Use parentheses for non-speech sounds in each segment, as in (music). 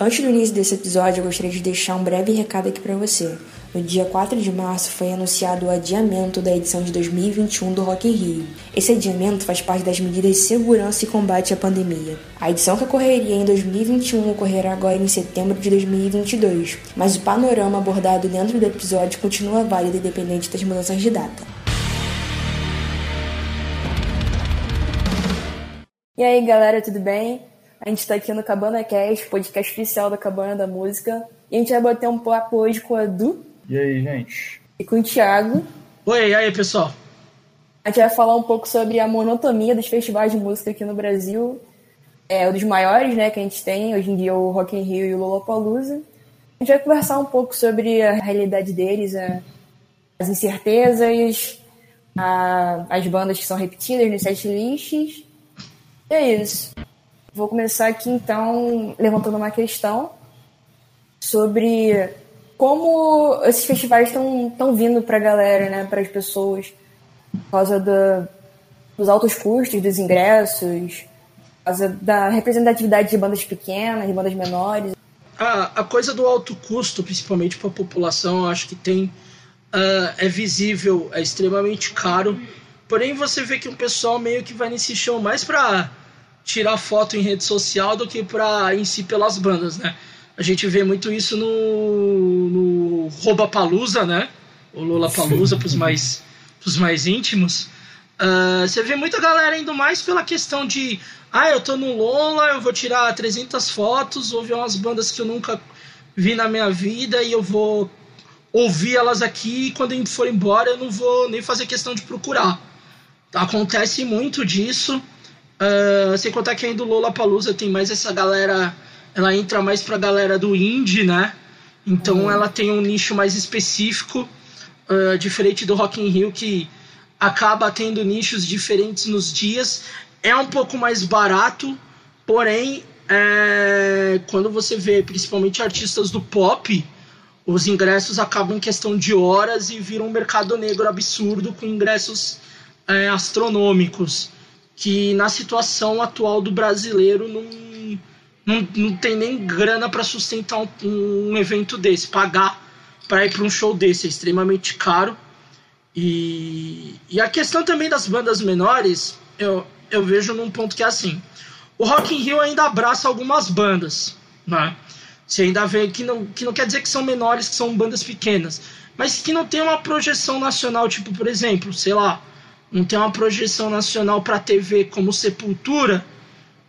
Antes do início desse episódio, eu gostaria de deixar um breve recado aqui para você. No dia 4 de março foi anunciado o adiamento da edição de 2021 do Rock in Rio. Esse adiamento faz parte das medidas de segurança e combate à pandemia. A edição que ocorreria em 2021 ocorrerá agora em setembro de 2022, mas o panorama abordado dentro do episódio continua válido independente das mudanças de data. E aí galera, tudo bem? A gente está aqui no Cabana Cast, podcast oficial da Cabana da Música. E a gente vai bater um papo hoje com o Edu. E aí, gente? E com o Thiago. Oi, e aí, pessoal? A gente vai falar um pouco sobre a monotonia dos festivais de música aqui no Brasil. É um dos maiores, né, que a gente tem. Hoje em dia o Rock in Rio e o Lollapalooza. A gente vai conversar um pouco sobre a realidade deles, as incertezas, a, as bandas que são repetidas nos set lists. E é isso. Vou começar aqui então levantando uma questão sobre como esses festivais estão vindo para a galera, né, para as pessoas, por causa do, dos altos custos dos ingressos, por causa da representatividade de bandas pequenas, de bandas menores. A, a coisa do alto custo, principalmente para a população, acho que tem uh, é visível, é extremamente caro. Porém, você vê que um pessoal meio que vai nesse show mais para tirar foto em rede social do que para em si pelas bandas, né? A gente vê muito isso no, no Rouba Palusa, né? O Lula Palusa para os mais, pros mais íntimos. Uh, você vê muita galera indo mais pela questão de ah, eu tô no Lola, eu vou tirar 300 fotos, vou ver umas bandas que eu nunca vi na minha vida e eu vou ouvir elas aqui e quando for embora eu não vou nem fazer questão de procurar. Acontece muito disso. Uh, sem contar que ainda o Lola Palusa tem mais essa galera. Ela entra mais pra galera do indie, né? Então uhum. ela tem um nicho mais específico, uh, diferente do Rock in Rio, que acaba tendo nichos diferentes nos dias. É um pouco mais barato, porém, é, quando você vê principalmente artistas do pop, os ingressos acabam em questão de horas e viram um mercado negro absurdo com ingressos é, astronômicos que na situação atual do brasileiro não, não, não tem nem grana para sustentar um, um, evento desse, pagar para ir para um show desse é extremamente caro. E, e a questão também das bandas menores, eu, eu vejo num ponto que é assim: o Rock in Rio ainda abraça algumas bandas, né? Você ainda vê que não, que não quer dizer que são menores, que são bandas pequenas, mas que não tem uma projeção nacional, tipo, por exemplo, sei lá, não tem uma projeção nacional para TV como Sepultura,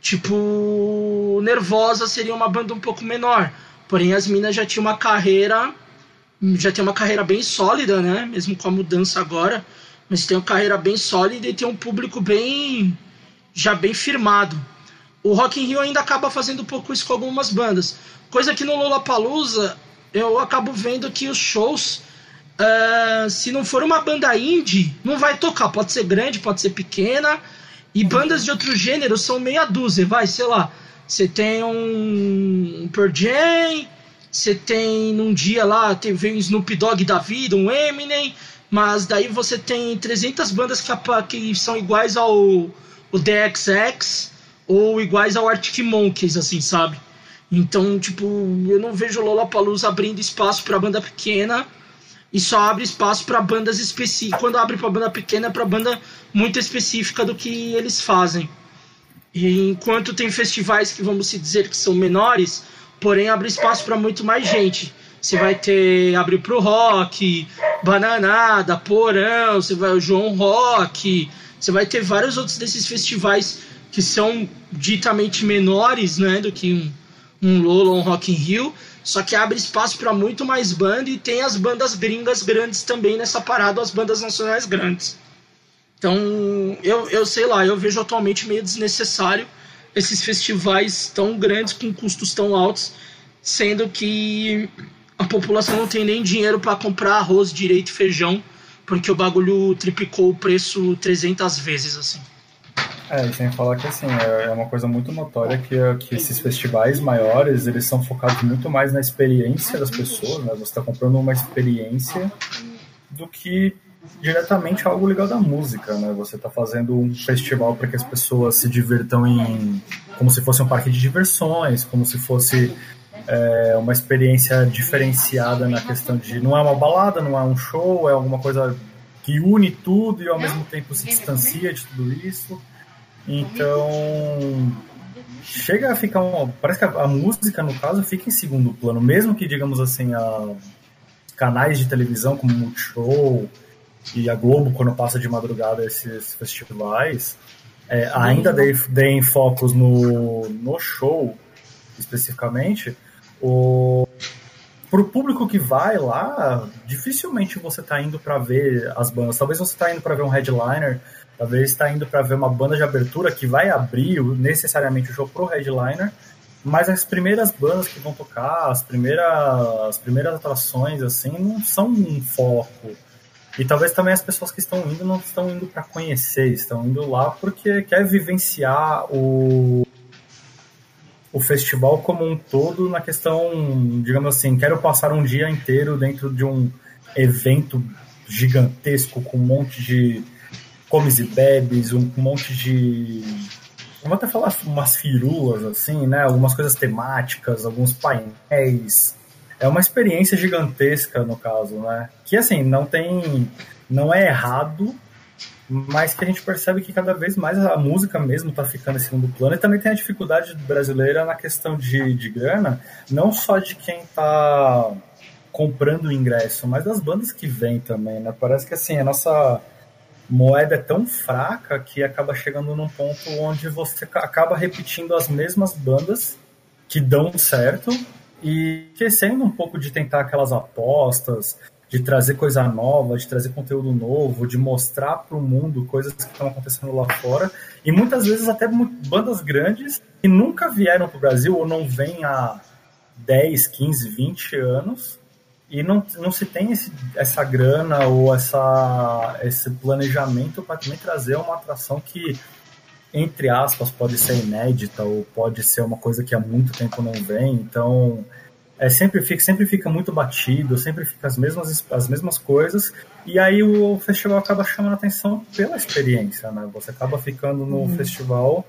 tipo, Nervosa seria uma banda um pouco menor. Porém, as minas já tinham uma carreira, já tem uma carreira bem sólida, né? Mesmo com a mudança agora, mas tem uma carreira bem sólida e tem um público bem, já bem firmado. O Rock in Rio ainda acaba fazendo um pouco isso com algumas bandas, coisa que no Lollapalooza eu acabo vendo que os shows Uh, se não for uma banda indie, não vai tocar. Pode ser grande, pode ser pequena. E bandas de outro gênero são meia dúzia, vai, sei lá. Você tem um, um Pearl Jam, você tem num dia lá, tem, vem um Snoop Dogg da vida, um Eminem, mas daí você tem 300 bandas que, que são iguais ao o DXX ou iguais ao Arctic Monkeys, assim, sabe? Então, tipo, eu não vejo Lollapalooza abrindo espaço para banda pequena e só abre espaço para bandas específicas. Quando abre para banda pequena, é para banda muito específica do que eles fazem. E enquanto tem festivais que vamos dizer que são menores, porém abre espaço para muito mais gente. Você vai ter abre pro rock, bananada, porão, você vai o João Rock, você vai ter vários outros desses festivais que são ditamente menores, né, do que um, um Lola, um Rock in Rio, só que abre espaço para muito mais banda e tem as bandas gringas grandes também nessa parada, as bandas nacionais grandes. Então, eu, eu sei lá, eu vejo atualmente meio desnecessário esses festivais tão grandes com custos tão altos, sendo que a população não tem nem dinheiro para comprar arroz direito e feijão, porque o bagulho triplicou o preço 300 vezes assim. É, e sem falar que assim, é, é uma coisa muito notória que, que esses festivais maiores, eles são focados muito mais na experiência das pessoas, né? Você está comprando uma experiência do que diretamente algo legal da música, né? Você está fazendo um festival para que as pessoas se divirtam em como se fosse um parque de diversões, como se fosse é uma experiência diferenciada na questão de não é uma balada, não é um show, é alguma coisa que une tudo e ao mesmo tempo se distancia de tudo isso. Então chega a ficar um, parece que a, a, música no caso fica em segundo plano, mesmo que digamos assim a canais de televisão como Multishow e a Globo quando passa de madrugada esses festivais é, ainda deem focos no, no show especificamente o pro público que vai lá, dificilmente você está indo para ver as bandas. Talvez você está indo para ver um headliner, talvez está indo para ver uma banda de abertura que vai abrir necessariamente o show pro headliner, mas as primeiras bandas que vão tocar, as primeiras, as primeiras atrações assim, não são um foco. E talvez também as pessoas que estão indo não estão indo para conhecer, estão indo lá porque quer vivenciar o o festival como um todo na questão, digamos assim, quero passar um dia inteiro dentro de um evento gigantesco com um monte de comes e bebes, um monte de vamos até falar umas firulas assim, né? Algumas coisas temáticas, alguns painéis. É uma experiência gigantesca no caso, né? Que assim, não tem não é errado mas que a gente percebe que cada vez mais a música mesmo está ficando em segundo plano e também tem a dificuldade brasileira na questão de, de grana, não só de quem está comprando o ingresso, mas das bandas que vêm também, né? Parece que assim, a nossa moeda é tão fraca que acaba chegando num ponto onde você acaba repetindo as mesmas bandas que dão certo e esquecendo um pouco de tentar aquelas apostas, de trazer coisa nova, de trazer conteúdo novo, de mostrar para o mundo coisas que estão acontecendo lá fora. E muitas vezes até bandas grandes que nunca vieram para o Brasil ou não vêm há 10, 15, 20 anos e não, não se tem esse, essa grana ou essa, esse planejamento para também trazer uma atração que, entre aspas, pode ser inédita ou pode ser uma coisa que há muito tempo não vem. Então, é, sempre fica sempre fica muito batido, sempre fica as mesmas, as mesmas coisas, e aí o festival acaba chamando a atenção pela experiência, né? Você acaba ficando no uhum. festival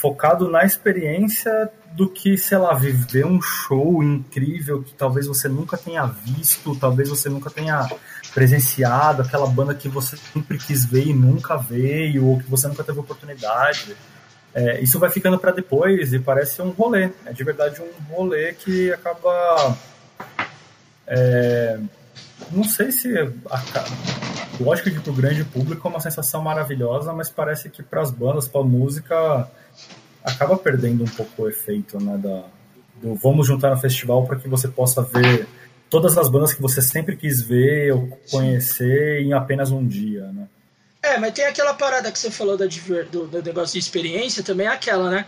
focado na experiência do que, sei lá, viver um show incrível que talvez você nunca tenha visto, talvez você nunca tenha presenciado, aquela banda que você sempre quis ver e nunca veio, ou que você nunca teve oportunidade. É, isso vai ficando para depois e parece um rolê. É de verdade um rolê que acaba. É, não sei se. Lógico que para o grande público é uma sensação maravilhosa, mas parece que para as bandas, para a música, acaba perdendo um pouco o efeito né, da, do vamos juntar no festival para que você possa ver todas as bandas que você sempre quis ver ou conhecer em apenas um dia. Né? É, mas tem aquela parada que você falou da, do, do negócio de experiência também, é aquela, né?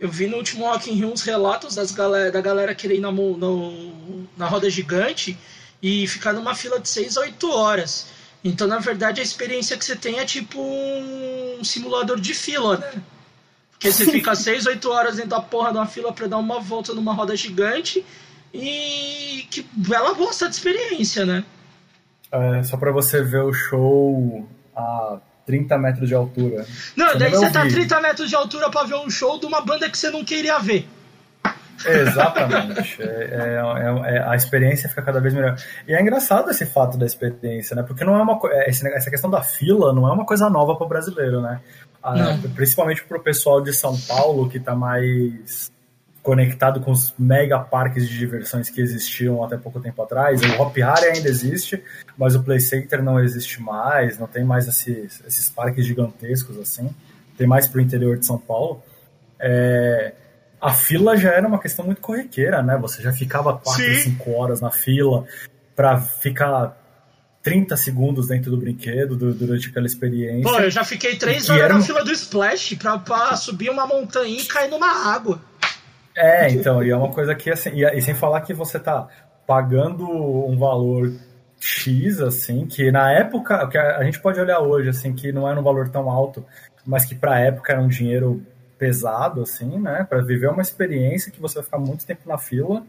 Eu vi no último Rock in Rio uns relatos das galera, da galera querer ir na, na roda gigante e ficar numa fila de 6 a 8 horas. Então, na verdade, a experiência que você tem é tipo um simulador de fila, né? Porque você fica 6, 8 horas dentro da porra de uma fila pra dar uma volta numa roda gigante e que bela bosta de experiência, né? É, só pra você ver o show a 30 metros de altura. Não, você daí você tá a 30 metros de altura para ver um show de uma banda que você não queria ver. Exatamente. É, é, é, a experiência fica cada vez melhor. E é engraçado esse fato da experiência, né? Porque não é uma essa questão da fila não é uma coisa nova para o brasileiro, né? Ah, principalmente para o pessoal de São Paulo que está mais conectado com os mega parques de diversões que existiam até pouco tempo atrás. O Hop Harry ainda existe, mas o Play Center não existe mais, não tem mais esses, esses parques gigantescos assim. Tem mais para o interior de São Paulo. É, a fila já era uma questão muito corriqueira, né? Você já ficava 4, 5 horas na fila para ficar 30 segundos dentro do brinquedo durante aquela experiência. Pô, eu já fiquei 3 horas era... na fila do Splash pra, pra subir uma montanha e cair numa água. É, então, e é uma coisa que, assim, e, e sem falar que você tá pagando um valor X, assim, que na época, que a, a gente pode olhar hoje, assim, que não era um valor tão alto, mas que pra época era um dinheiro pesado, assim, né, para viver uma experiência que você vai ficar muito tempo na fila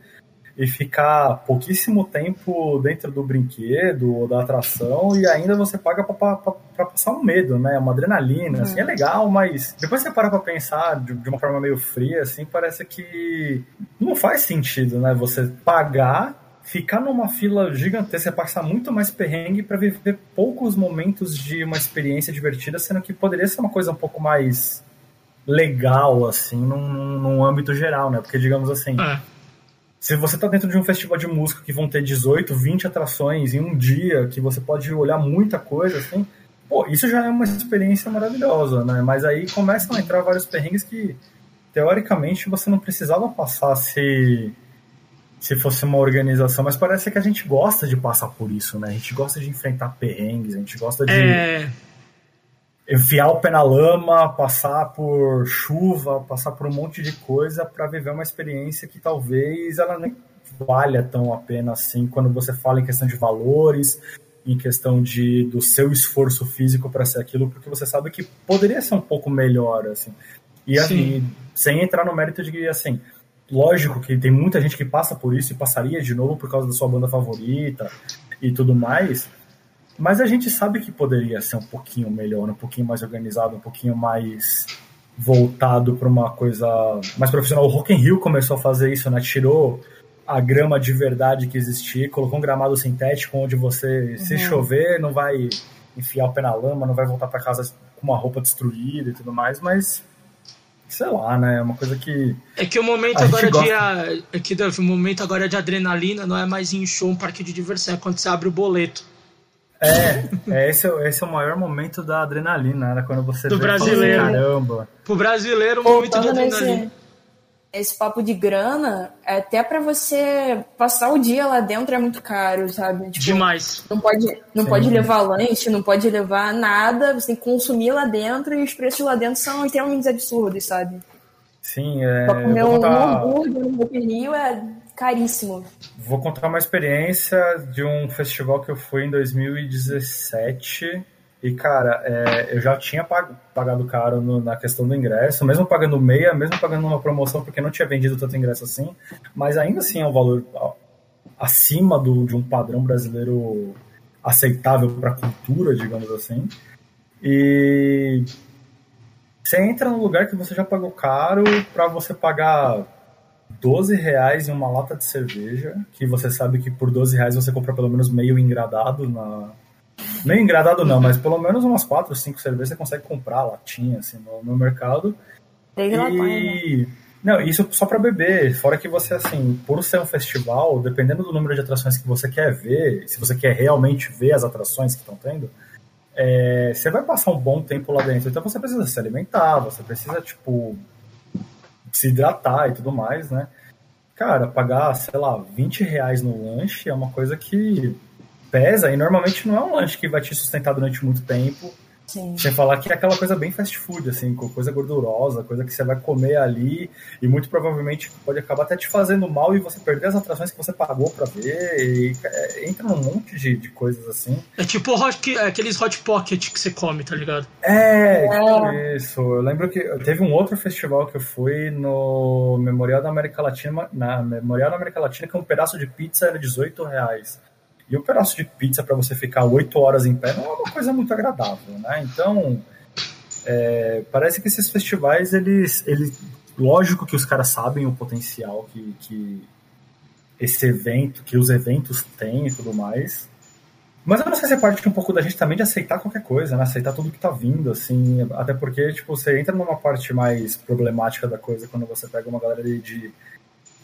e ficar pouquíssimo tempo dentro do brinquedo ou da atração e ainda você paga para passar um medo, né? Uma adrenalina, uhum. assim, é legal, mas depois você para pra pensar de, de uma forma meio fria, assim, parece que não faz sentido, né? Você pagar ficar numa fila gigantesca, passar muito mais perrengue para viver poucos momentos de uma experiência divertida, sendo que poderia ser uma coisa um pouco mais legal, assim, num, num âmbito geral, né? Porque, digamos assim, é. Se você está dentro de um festival de música que vão ter 18, 20 atrações em um dia, que você pode olhar muita coisa, assim, pô, isso já é uma experiência maravilhosa, né? Mas aí começam a entrar vários perrengues que, teoricamente, você não precisava passar se, se fosse uma organização, mas parece que a gente gosta de passar por isso, né? A gente gosta de enfrentar perrengues, a gente gosta de. É enfiar o pé na lama, passar por chuva, passar por um monte de coisa para viver uma experiência que talvez ela nem valha tão a pena assim quando você fala em questão de valores, em questão de do seu esforço físico para ser aquilo, porque você sabe que poderia ser um pouco melhor assim. E assim, sem entrar no mérito de que assim, lógico que tem muita gente que passa por isso e passaria de novo por causa da sua banda favorita e tudo mais, mas a gente sabe que poderia ser um pouquinho melhor, um pouquinho mais organizado, um pouquinho mais voltado para uma coisa mais profissional. O Rock in Rio começou a fazer isso, né? Tirou a grama de verdade que existia, colocou um gramado sintético onde você, uhum. se chover, não vai enfiar o pé na lama, não vai voltar para casa com uma roupa destruída e tudo mais, mas sei lá, né? É uma coisa que. É que o momento agora gosta... de. É que o momento agora de adrenalina não é mais em show, um parque de diversão, é quando você abre o boleto. É, é esse, é, esse é o maior momento da adrenalina, né? Quando você Do vê brasileiro. Fala, caramba. Pro brasileiro, o momento de adrenalina. Nesse, esse papo de grana, até para você passar o dia lá dentro é muito caro, sabe? Tipo, Demais. Não pode, não pode levar lanche, não pode levar nada, você tem que consumir lá dentro e os preços lá dentro são extremamente absurdos, sabe? Sim, é. Pra comer um hambúrguer no Rio é caríssimo. Vou contar uma experiência de um festival que eu fui em 2017. E, cara, é, eu já tinha pagado caro no, na questão do ingresso, mesmo pagando meia, mesmo pagando uma promoção, porque não tinha vendido tanto ingresso assim, mas ainda assim é um valor acima do, de um padrão brasileiro aceitável para a cultura, digamos assim. E você entra num lugar que você já pagou caro para você pagar 12 reais em uma lata de cerveja, que você sabe que por 12 reais você compra pelo menos meio engradado na. Meio engradado não, mas pelo menos umas 4 ou 5 cervejas você consegue comprar latinha assim, no, no mercado. Tem e... Não, isso só para beber. Fora que você, assim, por ser um festival, dependendo do número de atrações que você quer ver, se você quer realmente ver as atrações que estão tendo, é, você vai passar um bom tempo lá dentro. Então você precisa se alimentar, você precisa, tipo, se hidratar e tudo mais, né? Cara, pagar, sei lá, 20 reais no lanche é uma coisa que pesa e normalmente não é um lanche que vai te sustentar durante muito tempo Sim. Sem falar que é aquela coisa bem fast food, assim, coisa gordurosa, coisa que você vai comer ali e muito provavelmente pode acabar até te fazendo mal e você perder as atrações que você pagou pra ver. E, é, entra num monte de, de coisas assim. É tipo hot, é aqueles hot pocket que você come, tá ligado? É, é. isso. Eu lembro que teve um outro festival que eu fui no Memorial da América Latina, na Memorial da América Latina, que um pedaço de pizza era 18 reais. E um pedaço de pizza para você ficar oito horas em pé não é uma coisa muito agradável, né? Então, é, parece que esses festivais, eles, eles. Lógico que os caras sabem o potencial que, que esse evento, que os eventos têm e tudo mais. Mas eu não sei se é parte um pouco da gente também de aceitar qualquer coisa, né? Aceitar tudo que tá vindo, assim. Até porque, tipo, você entra numa parte mais problemática da coisa quando você pega uma galera de,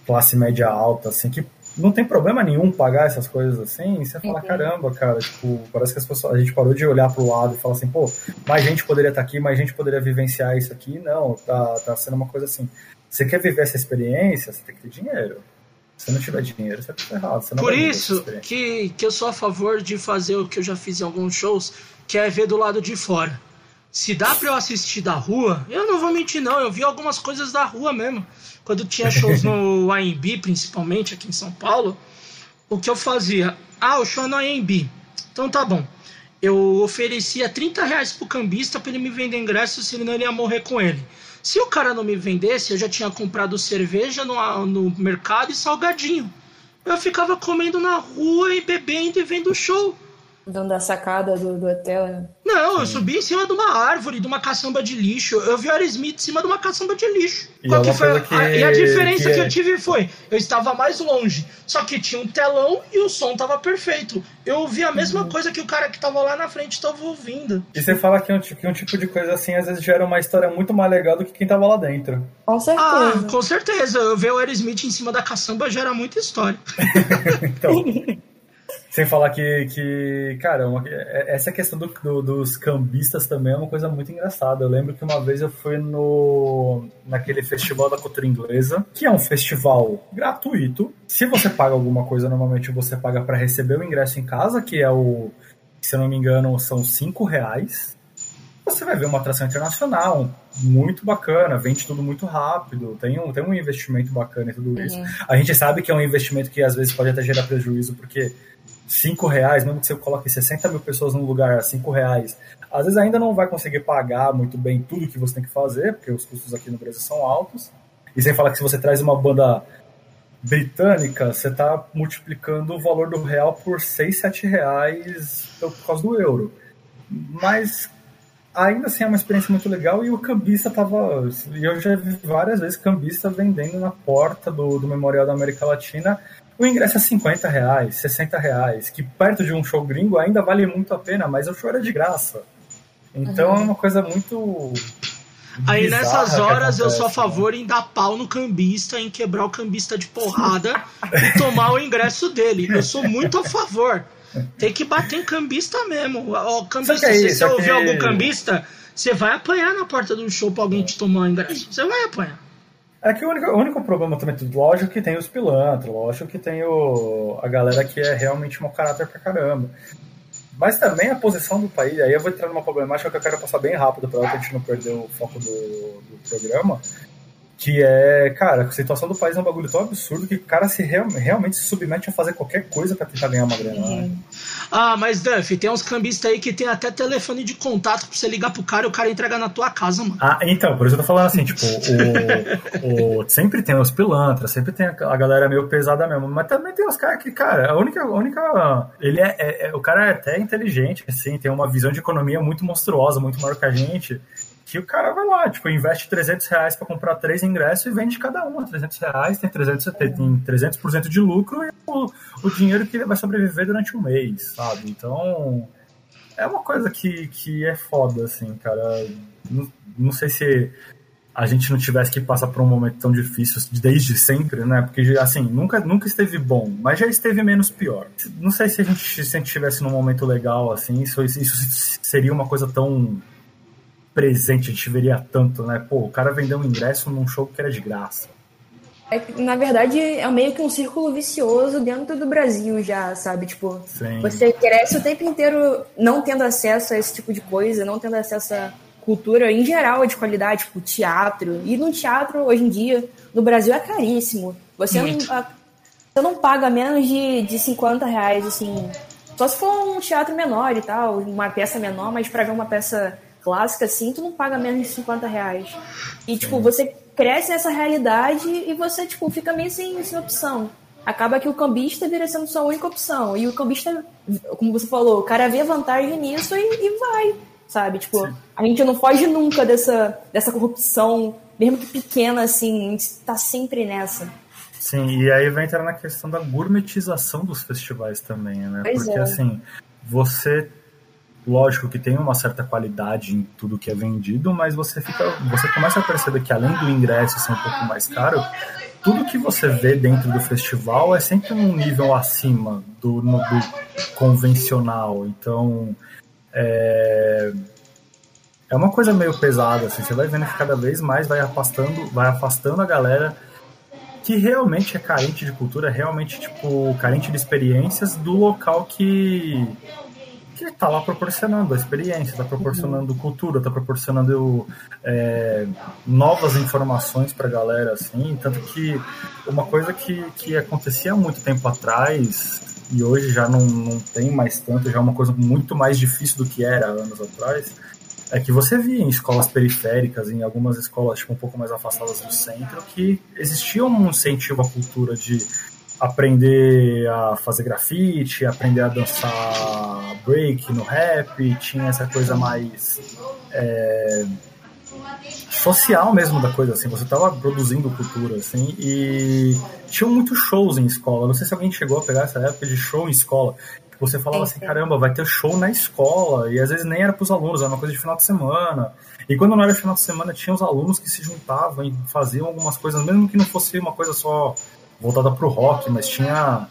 classe média alta, assim, que não tem problema nenhum pagar essas coisas assim, e você fala, uhum. caramba, cara, tipo, parece que as pessoas, a gente parou de olhar pro lado e falar assim, pô, mais gente poderia estar tá aqui, mais gente poderia vivenciar isso aqui. Não, tá, tá sendo uma coisa assim. Você quer viver essa experiência, você tem que ter dinheiro. Se não tiver dinheiro, você tá errado. Por isso que, que eu sou a favor de fazer o que eu já fiz em alguns shows, que é ver do lado de fora. Se dá pra eu assistir da rua, eu não vou mentir, não. Eu vi algumas coisas da rua mesmo quando tinha shows no (laughs) AMB, principalmente aqui em São Paulo, o que eu fazia? Ah, o show é no AMB. Então tá bom. Eu oferecia 30 reais pro cambista para ele me vender ingresso, senão ele ia morrer com ele. Se o cara não me vendesse, eu já tinha comprado cerveja no, no mercado e salgadinho. Eu ficava comendo na rua e bebendo e vendo o show. Dando a sacada do, do hotel, né? Não, eu subi em cima de uma árvore, de uma caçamba de lixo. Eu vi o Aerosmith em cima de uma caçamba de lixo. E, é Qual que uma foi a- que- a, e a diferença que que, é- eu tive foi: eu estava mais longe, só que tinha um telão e o som tava perfeito. Eu ouvi a mesma Uhum. coisa que o cara que tava lá na frente estava ouvindo. E você fala que um, que um tipo de coisa assim às vezes gera uma história muito mais legal do que quem tava lá dentro. Com Ah, certeza. com certeza. Eu ver o Aerosmith em cima da caçamba gera muita história. (laughs) Então, (laughs) sem falar que, que cara, uma- é- essa questão do- do- dos cambistas também é uma coisa muito engraçada. Eu lembro que uma vez eu fui no naquele festival da cultura inglesa, que é um festival gratuito. Se você paga alguma coisa, normalmente você paga para receber o ingresso em casa, que é o, se eu não me engano, são cinco reais. Você vai ver uma atração internacional muito bacana, vende tudo muito rápido, tem um, tem um investimento bacana e tudo isso. A gente sabe que é um investimento que às vezes pode até gerar prejuízo, porque cinco reais, mesmo que você coloque 60 mil pessoas num lugar a cinco reais, às vezes ainda não vai conseguir pagar muito bem tudo que você tem que fazer, porque os custos aqui no Brasil são altos. E sem falar que se você traz uma banda britânica, você está multiplicando o valor do real por 6, 7 reais por causa do euro. Mas ainda assim é uma experiência muito legal e o cambista tava. Eu já vi várias vezes cambista vendendo na porta do, do Memorial da América Latina. O ingresso é 50 reais, 60 reais, que perto de um show gringo ainda vale muito a pena, mas o show era de graça. Então é uma coisa muito. Aí nessas horas eu sou a né? favor em dar pau no cambista, em quebrar o cambista de porrada e tomar o ingresso dele. Eu sou muito a favor. Tem que bater em cambista mesmo. O cambista, aí, se você só que- ouvir algum cambista, você vai apanhar na porta do show pra alguém te tomar o ingresso. Você vai apanhar. É que o único, o único problema também, lógico que tem os pilantras, lógico que tem o, a galera que é realmente mau caráter pra caramba. Mas também a posição do país, aí eu vou entrar numa problemática que eu quero passar bem rápido pra a gente não perder o foco do, do programa. Que é, cara, a situação do país é um bagulho tão absurdo que o cara se real- realmente se submete a fazer qualquer coisa pra tentar ganhar uma grana. né? Ah, mas Duff, tem uns cambistas aí que tem até telefone de contato pra você ligar pro cara e o cara entrega na tua casa, mano. Ah, então, por isso eu tô falando assim, tipo, o, o- sempre tem os pilantras, sempre tem a a galera meio pesada mesmo, mas também tem os caras que, cara, a única, a única, ele é, é- é- o cara é até inteligente, assim, tem uma visão de economia muito monstruosa, muito maior que a gente, que o cara vai lá, tipo, investe 300 reais pra comprar três ingressos e vende cada um a 300 reais, tem 300, tem 300% de lucro e o, o dinheiro que ele vai sobreviver durante um mês, sabe? Então, é uma coisa que, que é foda, assim, cara. Não, não sei se a gente não tivesse que passar por um momento tão difícil desde sempre, né? Porque, assim, nunca, nunca esteve bom, mas já esteve menos pior. Não sei se a gente, se a gente estivesse num momento legal, assim, isso, isso seria uma coisa tão presente, a gente veria tanto, né? Pô, o cara vendeu um ingresso num show que era de graça. É na verdade, é meio que um círculo vicioso dentro do Brasil já, sabe? Tipo, Sim. você cresce o tempo inteiro não tendo acesso a esse tipo de coisa, não tendo acesso a cultura em geral de qualidade, tipo teatro. E no teatro, hoje em dia, no Brasil é caríssimo. Você não, Muito. você não paga menos de, de 50 reais, assim. Só se for um teatro menor e tal, uma peça menor, mas pra ver uma peça clássica, assim, tu não paga menos de 50 reais. E, tipo, você cresce nessa realidade e você, tipo, fica meio sem, sem opção. Acaba que o cambista vira sendo sua única opção. E o cambista, como você falou, o cara vê vantagem nisso e, e vai, sabe? Tipo, a gente não foge nunca dessa, dessa corrupção, mesmo que pequena, assim, a gente tá sempre nessa. Sim, e aí vai entrar na questão da gourmetização dos festivais também, né? Pois Porque é. assim, você lógico que tem uma certa qualidade em tudo que é vendido, mas você fica, você começa a perceber que além do ingresso ser um pouco mais caro, tudo que você vê dentro do festival é sempre num nível acima do, no- do convencional. Então, é, é uma coisa meio pesada, assim. Você vai vendo que cada vez mais vai afastando, vai afastando a galera que realmente é carente de cultura, realmente, tipo, carente de experiências do local que que tá lá proporcionando a experiência, tá proporcionando cultura, tá proporcionando é, novas informações pra galera, assim, tanto que uma coisa que, que acontecia há muito tempo atrás e hoje já não, não tem mais tanto, já é uma coisa muito mais difícil do que era anos atrás, é que você via em escolas periféricas, em algumas escolas tipo, um pouco mais afastadas do centro, que existia um incentivo à cultura de aprender a fazer grafite, aprender a dançar break no rap, tinha essa coisa mais é, social mesmo da coisa, assim, você estava produzindo cultura, assim, e tinham muitos shows em escola. Não sei se alguém chegou a pegar essa época de show em escola. Você falava assim, caramba, vai ter show na escola, e às vezes nem era para os alunos, era uma coisa de final de semana. E quando não era final de semana, tinha os alunos que se juntavam e faziam algumas coisas, mesmo que não fosse uma coisa só voltada para o rock, mas tinha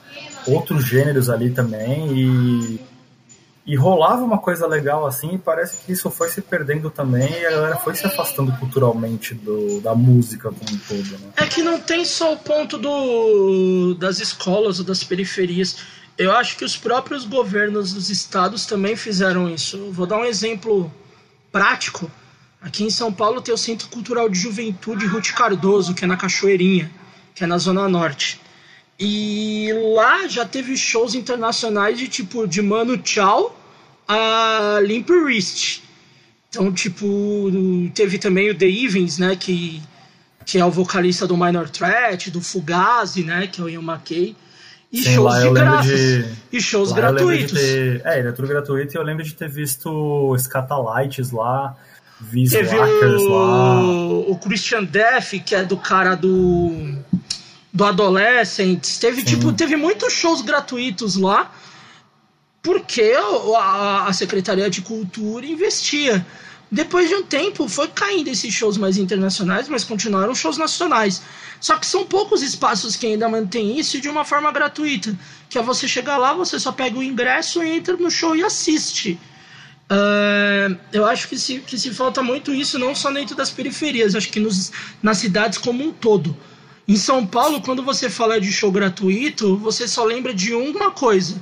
outros gêneros ali também, e e rolava uma coisa legal assim, e parece que isso foi se perdendo também, e a galera foi se afastando culturalmente do, da música como um todo. Né? É que não tem só o ponto do, das escolas ou das periferias. Eu acho que os próprios governos dos estados também fizeram isso. Vou dar um exemplo prático. Aqui em São Paulo tem o Centro Cultural de Juventude Ruth Cardoso, que é na Cachoeirinha, que é na Zona Norte. E lá já teve shows internacionais de tipo de Mano Tchau a Limp Wrist. Então, tipo, teve também o The Evans, né, que, que é o vocalista do Minor Threat, do Fugazi, né, que é o Ian McKay. E Sim, shows de graça. E shows lá gratuitos. Ter, é, ele é tudo gratuito e eu lembro de ter visto Scatalites lá, Teve o, lá. o Christian Death, que é do cara do do Adolescents. Teve, tipo, teve muitos shows gratuitos lá, porque a, a Secretaria de Cultura investia. Depois de um tempo, foi caindo esses shows mais internacionais, mas continuaram shows nacionais. Só que são poucos espaços que ainda mantêm isso de uma forma gratuita. Que é você chegar lá, você só pega o ingresso, entra no show e assiste. Uh, eu acho que se, que se falta muito isso, não só dentro das periferias, acho que nos, nas cidades como um todo. Em São Paulo, quando você fala de show gratuito, você só lembra de uma coisa: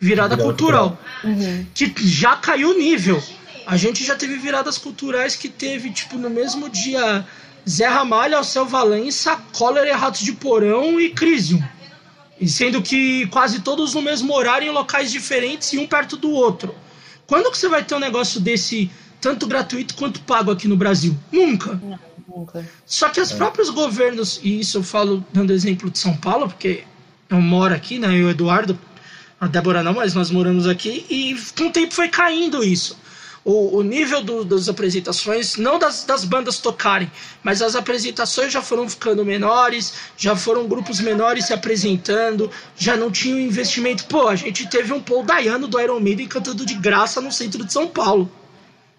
virada, virada cultural. Uhum. Que já caiu o nível. A gente já teve viradas culturais que teve, tipo, no mesmo dia, Zé Ramalho, Alceu Valença, Cólera, Ratos de Porão e Crisium. E sendo que quase todos no mesmo horário em locais diferentes e um perto do outro. Quando que você vai ter um negócio desse, tanto gratuito quanto pago aqui no Brasil? Nunca. Não. Só que os é. próprios governos, e isso eu falo dando exemplo de São Paulo, porque eu moro aqui, né? Eu e o Eduardo, a Débora não, mas nós moramos aqui, e com o tempo foi caindo isso. O, o nível do, das apresentações, não das, das bandas tocarem, mas as apresentações já foram ficando menores, já foram grupos menores se apresentando, já não tinha investimento. Pô, a gente teve um Paul Dayano do Iron Maiden cantando de graça no centro de São Paulo.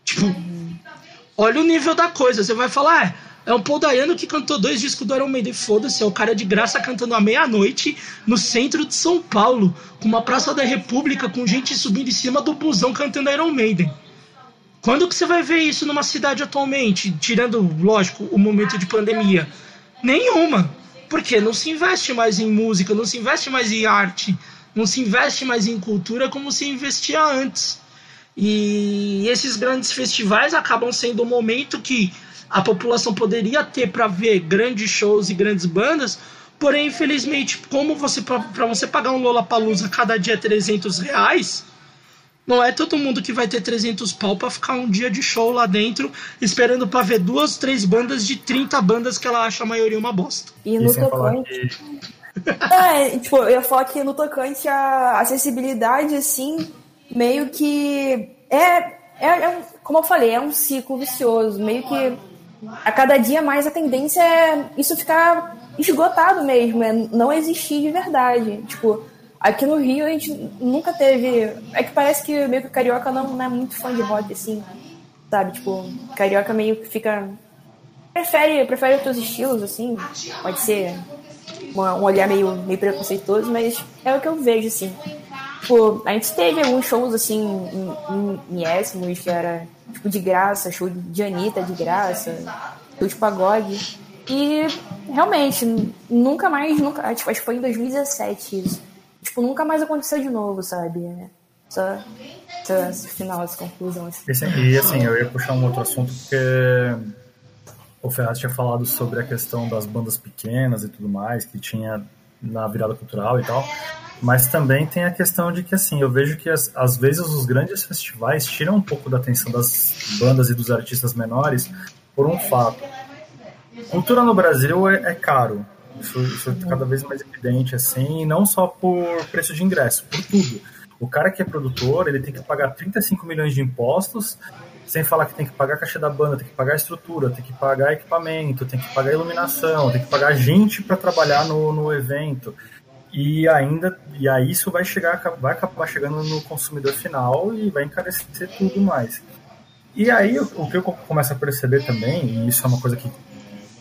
Tipo, olha o nível da coisa. Você vai falar, é, é um Paul Dayano que cantou dois discos do Iron Maiden. Foda-se, é o cara de graça cantando à meia-noite no centro de São Paulo, com uma Praça da República, com gente subindo em cima do busão cantando Iron Maiden. Quando que você vai ver isso numa cidade atualmente? Tirando, lógico, o momento de pandemia. Nenhuma. Porque não se investe mais em música, não se investe mais em arte, não se investe mais em cultura como se investia antes. E esses grandes festivais acabam sendo o momento que a população poderia ter para ver grandes shows e grandes bandas, porém, infelizmente, como você para você pagar um Lollapalooza cada dia 300 reais, não é todo mundo que vai ter 300 pau para ficar um dia de show lá dentro, esperando para ver duas, três bandas de 30 bandas que ela acha a maioria uma bosta. E no tocante. (laughs) é, tipo, eu ia falar que no tocante a acessibilidade, assim, meio que é, é, é um, como eu falei, é um ciclo vicioso, meio que a cada dia mais a tendência é isso ficar esgotado mesmo, é não existir de verdade. Tipo, aqui no Rio a gente nunca teve. É que parece que meio que o carioca não, não é muito fã de rock, assim, sabe? Tipo, carioca meio que fica. Prefere, prefere outros estilos, assim. Pode ser uma, um olhar meio, meio preconceituoso, mas é o que eu vejo, assim. Tipo, a gente teve alguns shows assim em, em, que era tipo de graça, show de Anitta de graça, show de pagode. E realmente, nunca mais, nunca, tipo, acho que foi em 2017 isso. Tipo, nunca mais aconteceu de novo, sabe? Só esse final, essa conclusão. Assim. E assim, eu ia puxar um outro assunto porque o Ferraz tinha falado sobre a questão das bandas pequenas e tudo mais, que tinha na virada cultural e tal. Mas também tem a questão de que, assim, eu vejo que as, às vezes os grandes festivais tiram um pouco da atenção das bandas e dos artistas menores por um fato. Cultura no Brasil é, é caro. Isso, isso é cada vez mais evidente, assim, e não só por preço de ingresso, por tudo. O cara que é produtor, ele tem que pagar 35 milhões de impostos, sem falar que tem que pagar a caixa da banda, tem que pagar a estrutura, tem que pagar equipamento, tem que pagar iluminação, tem que pagar gente para trabalhar no, no evento. E ainda, e aí isso vai chegar, vai acabar chegando no consumidor final e vai encarecer tudo mais. E aí o que eu começo a perceber também, e isso é uma coisa que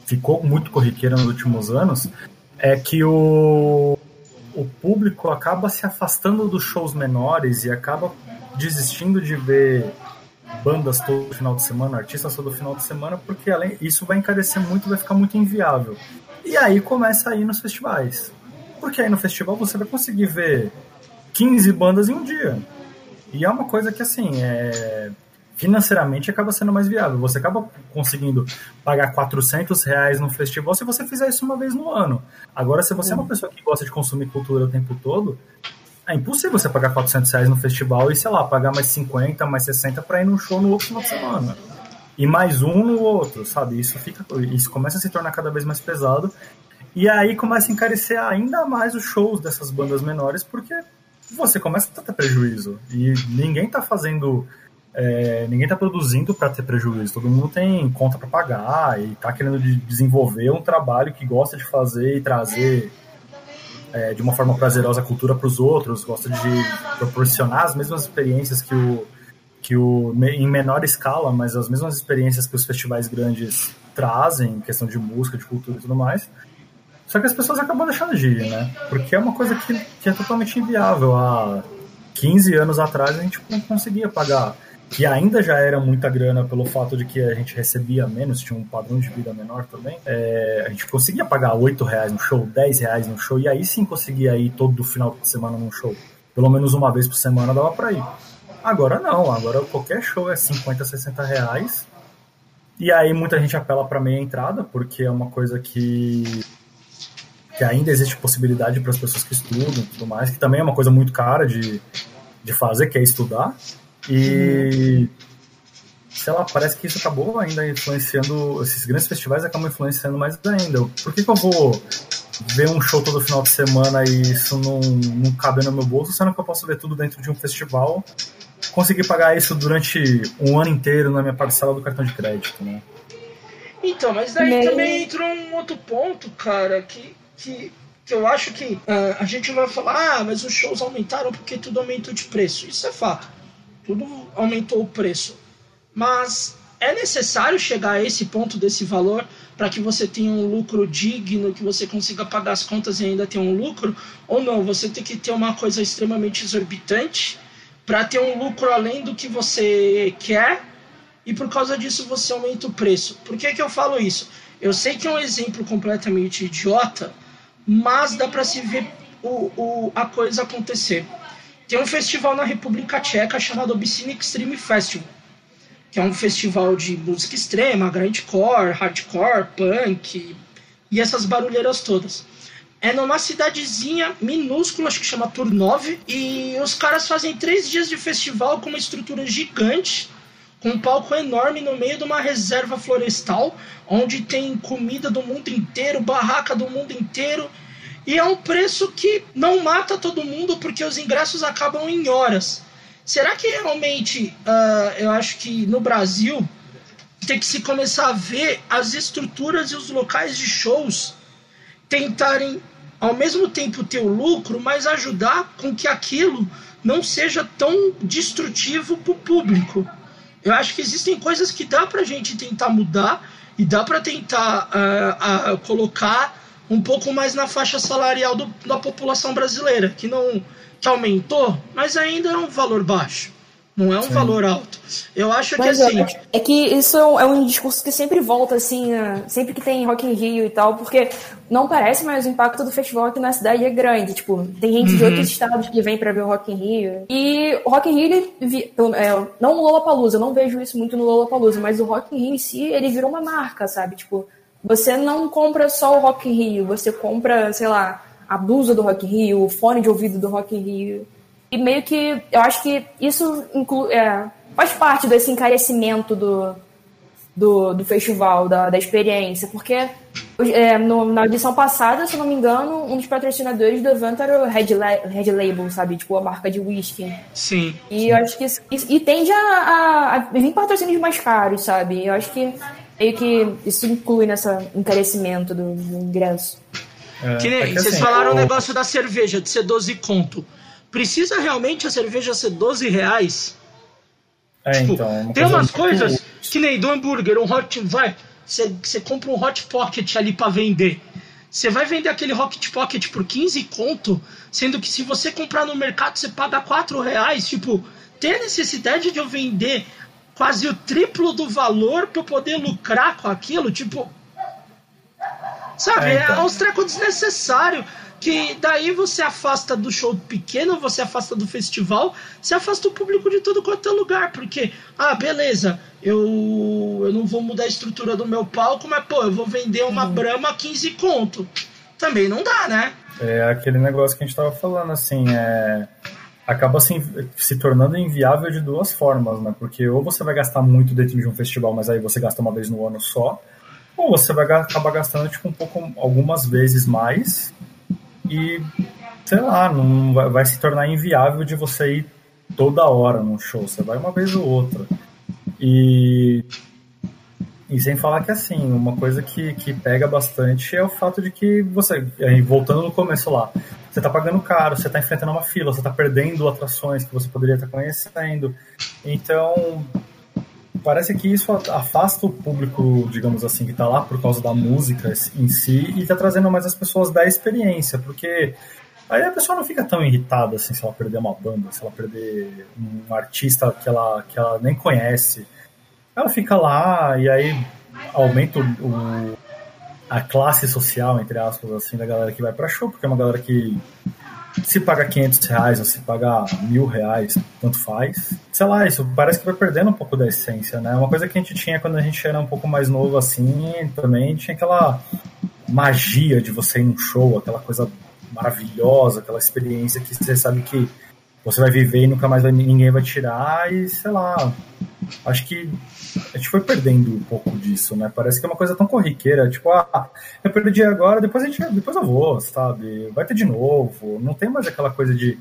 ficou muito corriqueira nos últimos anos, é que o, o público acaba se afastando dos shows menores e acaba desistindo de ver bandas todo final de semana, artistas todo final de semana, porque além, isso vai encarecer muito, vai ficar muito inviável. E aí começa a ir nos festivais. Porque aí no festival você vai conseguir ver 15 bandas em um dia. E é uma coisa que, assim, é, financeiramente acaba sendo mais viável. Você acaba conseguindo pagar 400 reais no festival se você fizer isso uma vez no ano. Agora, se você é uma pessoa que gosta de consumir cultura o tempo todo, é impossível você pagar 400 reais no festival e, sei lá, pagar mais 50, mais 60 para ir num show no outro final de semana. E mais um no outro, sabe? Isso, fica, isso começa a se tornar cada vez mais pesado. E aí começa a encarecer ainda mais os shows dessas bandas menores, porque você começa a ter prejuízo. E ninguém tá fazendo é, ninguém está produzindo para ter prejuízo, todo mundo tem conta para pagar e está querendo desenvolver um trabalho que gosta de fazer e trazer é, de uma forma prazerosa a cultura para os outros, gosta de proporcionar as mesmas experiências que o, que o em menor escala, mas as mesmas experiências que os festivais grandes trazem, em questão de música, de cultura e tudo mais. Só que as pessoas acabam deixando de ir, né? Porque é uma coisa que, que é totalmente inviável. Há 15 anos atrás a gente não conseguia pagar que ainda já era muita grana pelo fato de que a gente recebia menos, tinha um padrão de vida menor também, é, a gente conseguia pagar 8 reais no show, 10 reais no show, e aí sim conseguia ir todo final de semana num show. Pelo menos uma vez por semana dava pra ir. Agora não, agora qualquer show é 50, 60 reais. E aí muita gente apela para meia entrada, porque é uma coisa que que ainda existe possibilidade para as pessoas que estudam e tudo mais, que também é uma coisa muito cara de, de fazer, que é estudar. E sei lá, parece que isso acabou ainda influenciando, esses grandes festivais acabam influenciando mais ainda. Por que, que eu vou ver um show todo final de semana e isso não, não cabe no meu bolso, sendo que eu posso ver tudo dentro de um festival, conseguir pagar isso durante um ano inteiro na minha parcela do cartão de crédito, né? Então, mas daí também entrou um outro ponto, cara, que, que, que eu acho que uh, a gente vai falar, ah, mas os shows aumentaram porque tudo aumentou de preço. Isso é fato tudo aumentou o preço. Mas é necessário chegar a esse ponto desse valor para que você tenha um lucro digno, que você consiga pagar as contas e ainda ter um lucro? Ou não? Você tem que ter uma coisa extremamente exorbitante para ter um lucro além do que você quer e por causa disso você aumenta o preço. Por que, que eu falo isso? Eu sei que é um exemplo completamente idiota, mas dá para se ver o, o, a coisa acontecer. Tem um festival na República Tcheca chamado Obscene Extreme Festival, que é um festival de música extrema, grindcore, hardcore, punk e essas barulheiras todas. É numa cidadezinha minúscula, acho que chama Turnov, e os caras fazem três dias de festival com uma estrutura gigante, com um palco enorme no meio de uma reserva florestal, onde tem comida do mundo inteiro, barraca do mundo inteiro, e é um preço que não mata todo mundo porque os ingressos acabam em horas. Será que realmente uh, eu acho que no Brasil tem que se começar a ver as estruturas e os locais de shows tentarem ao mesmo tempo ter o lucro, mas ajudar com que aquilo não seja tão destrutivo para o público. Eu acho que existem coisas que dá para a gente tentar mudar e dá para tentar uh, uh, colocar um pouco mais na faixa salarial do, da população brasileira, que não que aumentou, mas ainda é um valor baixo. Não é um Sim. valor alto. Eu acho mas que assim. É, é que isso é um discurso que sempre volta, assim, né? sempre que tem Rock in Rio e tal, porque não parece, mas o impacto do festival aqui na cidade é grande. Tipo, tem gente uhum. de outros estados que vem para ver o Rock in Rio. E o Rock in Rio, ele, é, não o Lollapalooza, eu não vejo isso muito no Lollapalooza, mas o Rock in Rio em si, ele virou uma marca, sabe? Tipo, você não compra só o Rock in Rio, você compra, sei lá, a blusa do Rock in Rio, o fone de ouvido do Rock in Rio. E meio que eu acho que isso inclui, é, faz parte desse encarecimento do, do, do festival, da, da experiência, porque é, no, na audição passada, se eu não me engano, um dos patrocinadores do evento era o Red, La Red Label, sabe? Tipo, a marca de whisky. Sim. E sim. eu acho que isso, e tende a, a, a vir patrocínios mais caros, sabe? Eu acho que meio que isso inclui nessa encarecimento do, do ingresso. É, que nem, é que vocês assim, falaram o negócio da cerveja, de ser 12 conto. Precisa realmente a cerveja ser 12 reais? É, tipo, então, tem umas coisas que nem do hambúrguer, um hot. Vai, você compra um hot pocket ali para vender. Você vai vender aquele hot pocket por 15 conto, sendo que se você comprar no mercado você paga 4 reais. Tipo, tem a necessidade de eu vender quase o triplo do valor para eu poder lucrar com aquilo? Tipo. Sabe, é, então. é uns trecos desnecessários que daí você afasta do show pequeno, você afasta do festival, você afasta o público de todo quanto é lugar, porque, ah, beleza, eu, eu não vou mudar a estrutura do meu palco, mas, pô, eu vou vender uma uhum. Brahma a 15 conto. Também não dá, né? É aquele negócio que a gente tava falando, assim, é acaba se, se tornando inviável de duas formas, né? Porque ou você vai gastar muito dentro de um festival, mas aí você gasta uma vez no ano só, ou você vai acabar gastando tipo um pouco algumas vezes mais e, sei lá, não vai, vai se tornar inviável de você ir toda hora num show. Você vai uma vez ou outra. E e sem falar que, assim, uma coisa que, que pega bastante é o fato de que você, voltando no começo lá, você está pagando caro, você está enfrentando uma fila, você está perdendo atrações que você poderia estar conhecendo. Então, parece que isso afasta o público, digamos assim, que está lá por causa da música em si e está trazendo mais as pessoas da experiência, porque aí a pessoa não fica tão irritada assim se ela perder uma banda, se ela perder um artista que ela, que ela nem conhece. Ela fica lá e aí aumenta o, a classe social, entre aspas, assim, da galera que vai para show, porque é uma galera que se paga 500 reais ou se paga mil reais, tanto faz. Sei lá, isso parece que vai perdendo um pouco da essência, né? Uma coisa que a gente tinha quando a gente era um pouco mais novo assim, também tinha aquela magia de você ir num show, aquela coisa maravilhosa, aquela experiência que você sabe que você vai viver e nunca mais vai, ninguém vai tirar e sei lá. Acho que a gente foi perdendo um pouco disso, né? Parece que é uma coisa tão corriqueira, tipo, ah, eu perdi agora, depois a gente, depois eu vou, sabe? Vai ter de novo. Não tem mais aquela coisa de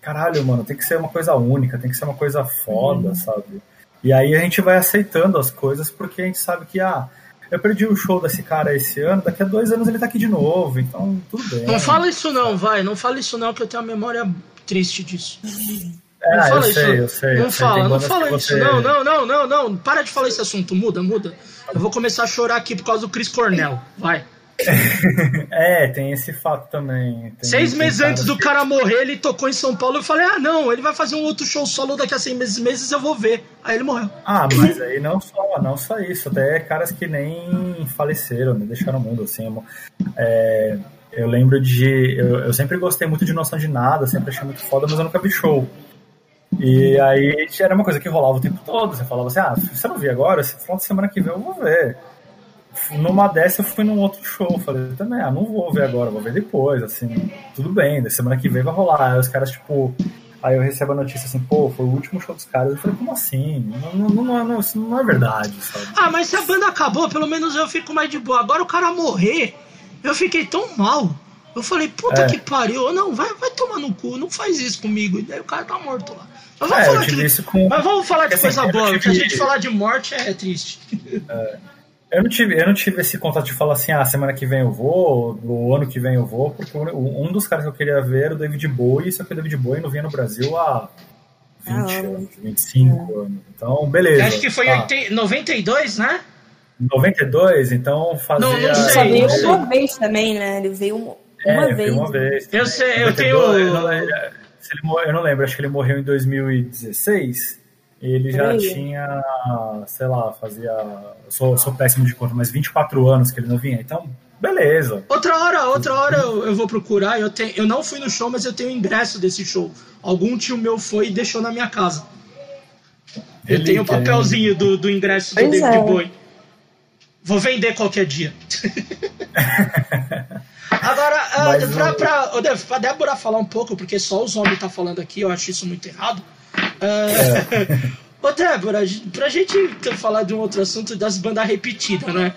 caralho, mano, tem que ser uma coisa única, tem que ser uma coisa foda, uhum. sabe? E aí a gente vai aceitando as coisas porque a gente sabe que, ah, eu perdi o show desse cara esse ano, daqui a dois anos ele tá aqui de novo, então tudo bem. Não fala isso não, vai, não fala isso não, que eu tenho uma memória triste disso. (laughs) É, não fala eu isso. Sei, eu sei, não fala, não fala isso. Você... Não, não, não, não, não. Para de falar esse assunto. Muda, muda. Eu vou começar a chorar aqui por causa do Chris Cornell. Vai. (laughs) é, tem esse fato também. Tem seis meses antes do cara morrer, ele tocou em São Paulo. Eu falei, ah, não, ele vai fazer um outro show solo daqui a seis meses, meses eu vou ver. Aí ele morreu. Ah, mas aí não só, não só isso. Até caras que nem faleceram, nem deixaram o mundo, assim. É, eu lembro de. Eu, eu sempre gostei muito de Noção de Nada, sempre achei muito foda, mas eu nunca vi show. E aí era uma coisa que rolava o tempo todo. Você falava assim: ah, você não viu agora? Esse final de semana que vem eu vou ver. Numa dessa eu fui num outro show. Falei também: ah, não vou ver agora, vou ver depois. Assim, tudo bem, da semana que vem vai rolar. Aí os caras, tipo. Aí eu recebo a notícia assim, pô, foi o último show dos caras. Eu falei, como assim? Não, não, não, não, isso não é verdade, sabe? Ah, mas se a banda acabou, pelo menos eu fico mais de boa. Agora o cara morrer, eu fiquei tão mal. Eu falei, puta é. que pariu. Não, vai, vai tomar no cu, não faz isso comigo. E daí o cara tá morto lá. Mas vamos, é, falar, de, com... Mas vamos falar de coisa assim, boa, tive... porque a gente falar de morte é triste. É, eu, não tive, eu não tive esse contato de falar assim, ah, semana que vem eu vou, o ano que vem eu vou, porque um dos caras que eu queria ver era o David Bowie, só que o David Bowie não vinha no Brasil há 20 ah, anos, 25 é. anos. Então, beleza. acho que foi tá. 80, 92, né? 92, então fazia. Não, não sei. Só veio uma vez também, né? Ele veio uma, é, vez. Uma vez. Eu sei, eu tenho. Eu não, eu não lembro, acho que ele morreu em 2016. Ele já tinha, sei lá, fazia. Sou, sou péssimo de conta, mas 24 anos que ele não vinha. Então, beleza. Outra hora, outra hora eu, eu vou procurar. Eu, tenho, eu não fui no show, mas eu tenho o ingresso desse show. Algum tio meu foi e deixou na minha casa. Eu tenho o papelzinho do, do ingresso do David é. Bowie. Vou vender qualquer dia. (laughs) Agora, (laughs) uh, pra, pra, pra Débora falar um pouco, porque só os homens tá falando aqui, eu acho isso muito errado. Uh, é. (laughs) Ô Débora, pra gente falar de um outro assunto das bandas repetidas, né?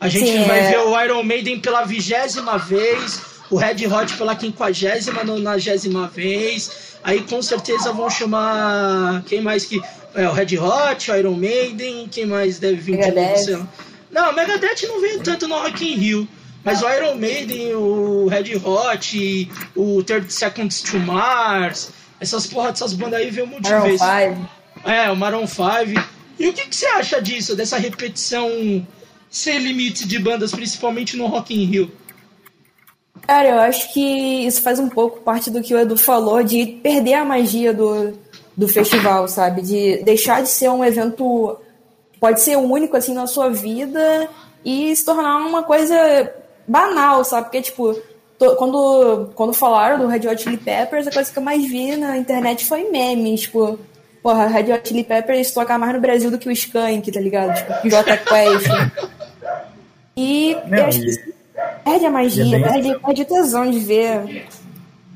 A gente Sim, vai é... ver o Iron Maiden pela vigésima vez, o Red Hot pela quinquagésima, nonagésima vez. Aí com certeza vão chamar. Quem mais que. É, o Red Hot, o Iron Maiden, quem mais deve vir Megadeth. de novo? Não, o Megadeth não veio tanto no Rock in Rio. Mas o Iron Maiden, o Red Hot, o Third Seconds to Mars, essas porra dessas bandas aí veio muito de vez. É, o Maroon 5. E o que, que você acha disso, dessa repetição sem limite de bandas, principalmente no Rock in Rio? Cara, eu acho que isso faz um pouco parte do que o Edu falou, de perder a magia do, do festival, sabe? De deixar de ser um evento. Pode ser único, assim, na sua vida e se tornar uma coisa banal, sabe? Porque, tipo, to, quando, quando falaram do Red Hot Chili Peppers, a coisa que eu mais vi na internet foi memes, tipo, porra, Red Hot Chili Peppers toca mais no Brasil do que o Skank, tá ligado? Tipo, J (laughs) Quest. E Não, eu acho que perde a magia, é perde, perde o tesão de ver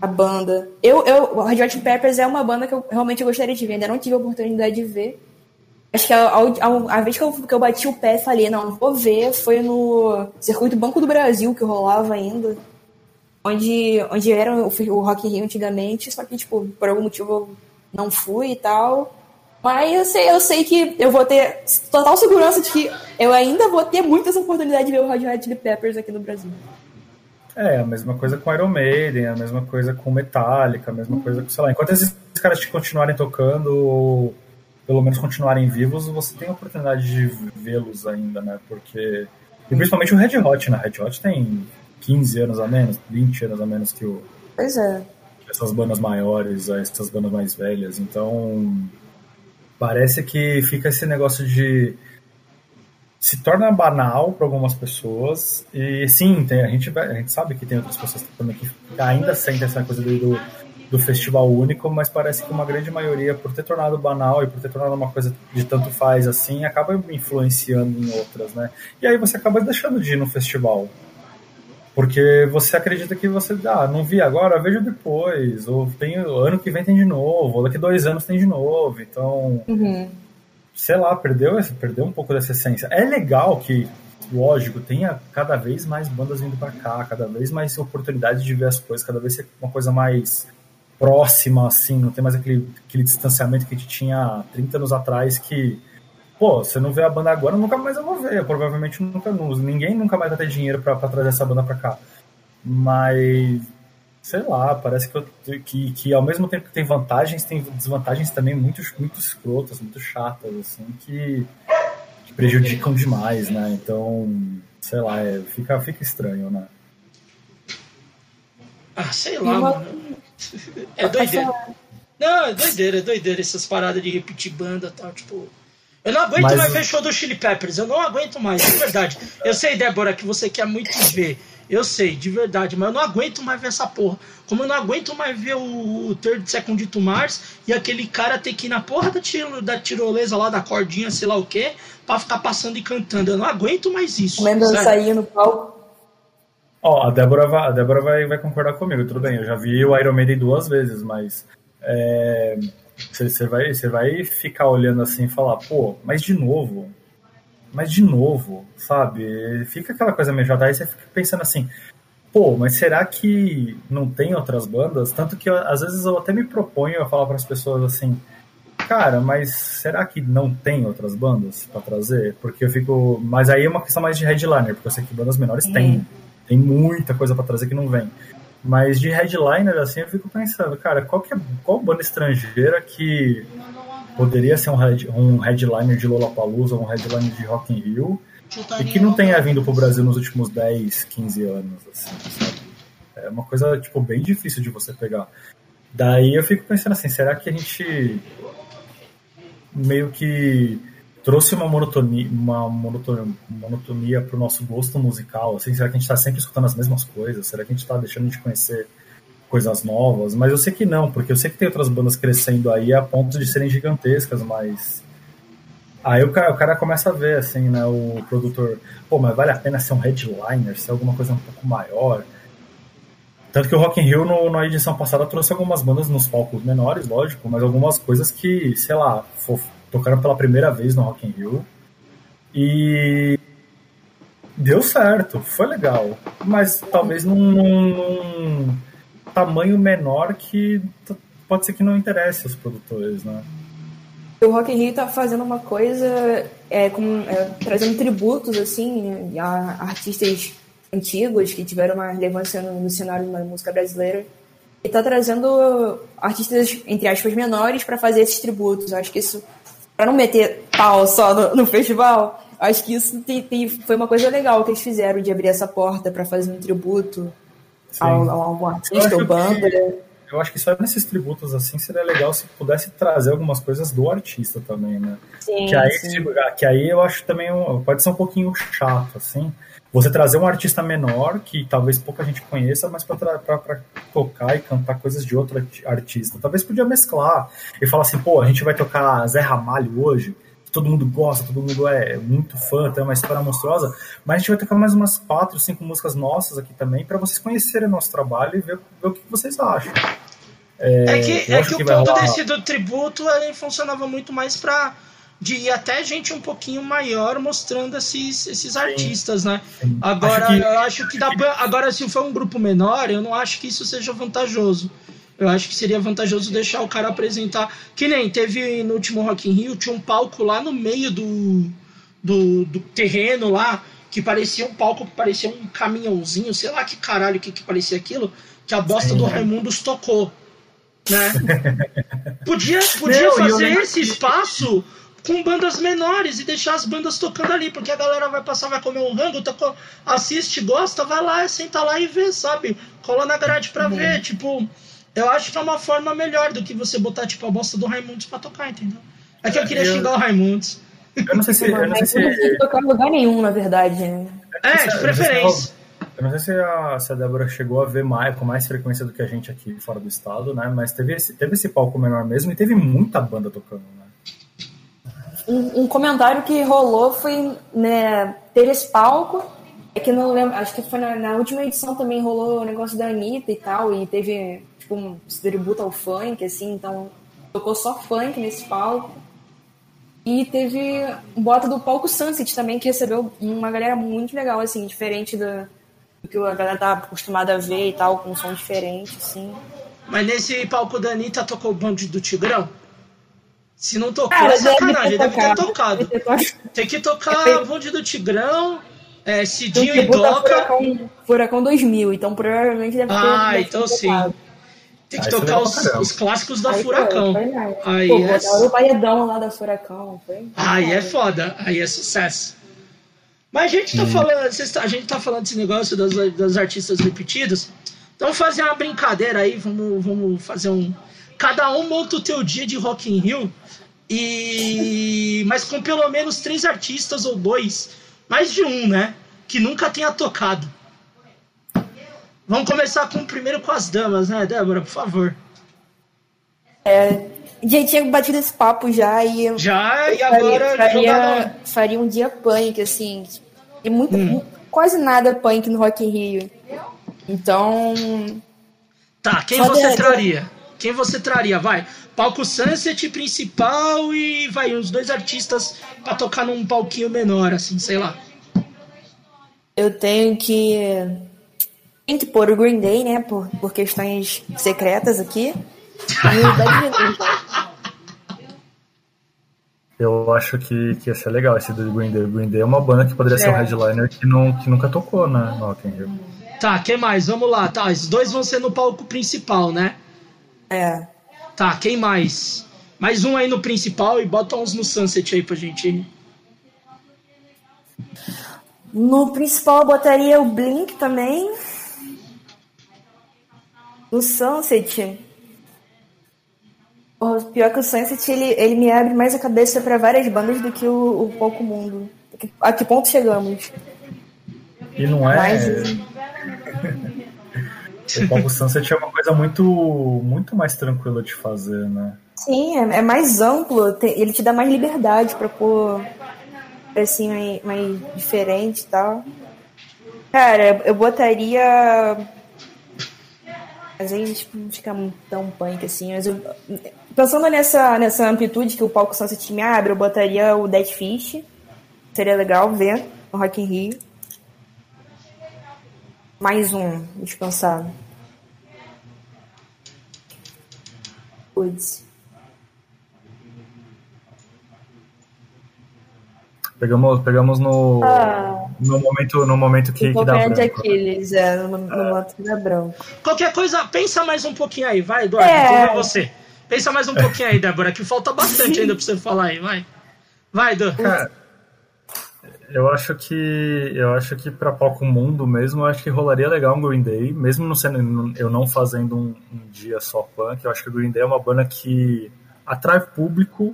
a banda. Eu, eu, o Red Hot Peppers é uma banda que eu realmente gostaria de ver, ainda não tive a oportunidade de ver. Acho que a, a, a, vez que eu, que eu bati o pé e falei, não, vou ver, foi no circuito Banco do Brasil que rolava ainda. Onde, onde era o, o Rock in Rio antigamente, só que, tipo, por algum motivo eu não fui e tal. Mas eu sei, eu sei que eu vou ter total segurança de que eu ainda vou ter muitas oportunidades de ver o Red Hot Chili Peppers aqui no Brasil. É, a mesma coisa com Iron Maiden, a mesma coisa com Metallica, a mesma coisa com, sei lá, enquanto esses caras continuarem tocando, pelo menos continuarem vivos, você tem a oportunidade de vê-los ainda, né? Porque. E principalmente o Red Hot, né? Red Hot tem 15 anos a menos, 20 anos a menos que o. Pois é. Essas bandas maiores, essas bandas mais velhas. Então. Parece que fica esse negócio de. Se torna banal para algumas pessoas. E sim, tem, a, gente, a gente sabe que tem outras pessoas também que ainda sentem essa coisa do do festival único, mas parece que uma grande maioria, por ter tornado banal e por ter tornado uma coisa de tanto faz assim, acaba influenciando em outras, né? E aí você acaba deixando de ir no festival. Porque você acredita que você, ah, não vi agora, vejo depois, ou tem, ano que vem tem de novo, ou daqui dois anos tem de novo, então, uhum. sei lá, perdeu, perdeu um pouco dessa essência. É legal que, lógico, tenha cada vez mais bandas vindo para cá, cada vez mais oportunidade de ver as coisas, cada vez ser uma coisa mais próxima, assim, não tem mais aquele, aquele distanciamento que a gente tinha 30 anos atrás que, pô, você não vê a banda agora, nunca mais eu vou ver, provavelmente nunca, ninguém nunca mais vai ter dinheiro para trazer essa banda para cá. Mas, sei lá, parece que, eu, que, que ao mesmo tempo que tem vantagens, tem desvantagens também muito, muito escrotas, muito chatas, assim, que, que prejudicam demais, né? Então, sei lá, é, fica, fica estranho, né? Ah, sei lá, mano. É doideira. Não, é doideira, é doideira essas paradas de repetir banda e tal, tipo. Eu não aguento Mas... mais ver show do Chili Peppers, eu não aguento mais, de verdade. Eu sei, Débora, que você quer muito ver. Eu sei, de verdade, mas eu não aguento mais ver essa porra. Como eu não aguento mais ver o Third Second to Mars e aquele cara ter que ir na porra da, tiro, da tirolesa lá, da cordinha, sei lá o que, pra ficar passando e cantando. Eu não aguento mais isso. Comendo sair no palco. Ó, a Débora, vai, a Débora vai, vai concordar comigo, tudo bem. Eu já vi o Iron Maiden duas vezes, mas é, você, vai, você vai ficar olhando assim e falar, pô, mas de novo, mas de novo, sabe? Fica aquela coisa meio jada, aí você fica pensando assim, pô, mas será que não tem outras bandas? Tanto que eu, às vezes eu até me proponho a falar para as pessoas assim, cara, mas será que não tem outras bandas para trazer? Porque eu fico, mas aí é uma questão mais de headliner, porque eu sei que bandas menores tem tem muita coisa para trazer que não vem. Mas de headliner, assim, eu fico pensando, cara, qual, que é, qual banda estrangeira que poderia ser um, head, um headliner de Lollapalooza, um headliner de Rock in Rio, e que não tenha vindo pro Brasil nos últimos 10, 15 anos, assim, sabe? É uma coisa, tipo, bem difícil de você pegar. Daí eu fico pensando assim, será que a gente meio que trouxe uma monotonia, uma monotonia, monotonia para o nosso gosto musical? Assim, será que a gente está sempre escutando as mesmas coisas? Será que a gente está deixando de conhecer coisas novas? Mas eu sei que não, porque eu sei que tem outras bandas crescendo aí a ponto de serem gigantescas, mas aí o cara, o cara começa a ver, assim, né, o produtor, pô, mas vale a pena ser um headliner, ser alguma coisa um pouco maior? Tanto que o Rock in Rio, no, na edição passada, trouxe algumas bandas nos palcos menores, lógico, mas algumas coisas que, sei lá, tocaram pela primeira vez no Rock in Rio. E deu certo, foi legal. Mas talvez num, num tamanho menor que pode ser que não interesse os produtores, né? O Rock in Rio tá fazendo uma coisa, é, com, é, trazendo tributos, assim, a artistas antigos que tiveram uma relevância no, no cenário da música brasileira. E tá trazendo artistas, entre aspas, menores para fazer esses tributos. Eu acho que isso, para não meter pau só no, no festival, acho que isso tem, tem, foi uma coisa legal que eles fizeram de abrir essa porta para fazer um tributo a, algum artista ou banda. Que, eu acho que só nesses tributos assim seria legal se pudesse trazer algumas coisas do artista também, né? Sim, que, aí, sim. que aí eu acho também pode ser um pouquinho chato, assim você trazer um artista menor, que talvez pouca gente conheça, mas para tocar e cantar coisas de outro artista. Talvez podia mesclar e falar assim, pô, a gente vai tocar Zé Ramalho hoje, todo mundo gosta, todo mundo é muito fã, tem uma história monstruosa, mas a gente vai tocar mais umas quatro, cinco músicas nossas aqui também, para vocês conhecerem o nosso trabalho e ver, ver, o que vocês acham. É, é que, é que, que o ponto desse do tributo ele funcionava muito mais para de ir até gente um pouquinho maior mostrando esses, esses artistas, né? Agora, acho que, eu acho que dá agora se for um grupo menor, eu não acho que isso seja vantajoso. Eu acho que seria vantajoso deixar o cara apresentar. Que nem teve no último Rock in Rio, tinha um palco lá no meio do, do, do terreno lá, que parecia um palco, que parecia um caminhãozinho, sei lá que caralho que, que parecia aquilo, que a bosta Sim, do Raimundos tocou. Né? (laughs) podia podia não, fazer esse espaço com bandas menores e deixar as bandas tocando ali, porque a galera vai passar, vai comer um rango, tá, assiste, gosta, vai lá, senta lá e vê, sabe? Cola na grade pra uhum. ver, tipo, eu acho que é uma forma melhor do que você botar, tipo, a bosta do Raimundos pra tocar, entendeu? É que eu queria eu... xingar o Raimundos. Eu não sei se. Eu não sei se... Tocar em lugar nenhum, na verdade. Né? É, de preferência. Eu não sei se a, se a Débora chegou a ver mais, com mais frequência do que a gente aqui fora do estado, né? Mas teve esse, teve esse palco menor mesmo e teve muita banda tocando, né? um, um, comentário que rolou foi né, ter esse palco. É que não lembro, acho que foi na, na, última edição também rolou o negócio da Anitta e tal, e teve tipo um tributo ao funk, assim, então tocou só funk nesse palco. E teve bota do palco Sunset também, que recebeu uma galera muito legal, assim, diferente do, do que a galera tá acostumada a ver e tal, com um som diferente, assim. Mas nesse palco da Anitta tocou o bonde do Tigrão? Se não tocou, Cara, é sacanagem. Deve ter tocado. Tem que tocar Bonde do Tigrão, é, Cidinho e Doca. Furacão, Furacão 2000, então provavelmente deve ter. Ah, então sim. Tem que aí tocar os, os, clássicos da aí Furacão. Foi, foi, aí Pô, é... o paredão lá da Furacão. Foi, aí é foda, aí é sucesso. Mas a gente tá hum. falando, a gente tá falando desse negócio das, das artistas repetidas. Então vamos fazer uma brincadeira aí, vamos, vamos fazer um. Cada um monta o teu dia de Rock in Rio e mas com pelo menos três artistas ou dois, mais de um, né? Que nunca tenha tocado. Vamos começar com primeiro com as damas, né, Débora, por favor. É, já tinha batido esse papo já e já e agora faria, faria um dia punk assim e muito hum. quase nada punk no Rock in Rio. Então tá, quem você de... traria? Quem você traria? Vai, palco Sunset principal e vai uns dois artistas para tocar num palquinho menor, assim, sei lá. Eu tenho que tem que pôr o Green Day, né, por, por questões secretas aqui. (laughs) E o Bad Eu acho que, que ia ser legal esse do Green Day. O Green Day é uma banda que poderia é. ser um headliner que, não, que nunca tocou, né, no Rock in Rio. Tá, que mais? Vamos lá. Tá, os dois vão ser no palco principal, né? É. Tá, quem mais? Mais um aí no principal e bota uns no Sunset aí pra gente. No principal eu botaria o Blink também. No Sunset. O pior que o Sunset ele, ele me abre mais a cabeça para várias bandas do que o, o Pouco Mundo. A que ponto chegamos? E não é. Mas, (laughs) O Palco Sunset é uma coisa muito, muito mais tranquila de fazer, né? Sim, é, é mais amplo, tem, ele te dá mais liberdade para pôr assim, mais, mais diferente e tal. Cara, eu botaria às vezes não fica tão punk assim, mas eu, pensando nessa, nessa amplitude que o palco Sunset me abre, eu botaria o Dead Fish. Seria legal ver no Rock in Rio. Mais um, descansado. Woods. Pegamos, pegamos no, ah, no momento, no momento que, que dá branco. de Aquiles, é, no, no é. momento que dá branco. Qualquer coisa, pensa mais um pouquinho aí, vai, Eduardo, é. é você. Pensa mais um pouquinho aí, Débora, que falta bastante ainda pra você falar aí, vai. Vai, Edu. Cara, eu acho que eu acho que para palco mundo mesmo, eu acho que rolaria legal um Green Day, mesmo não sendo eu não fazendo um, um dia só punk, eu acho que o Green Day é uma banda que atrai público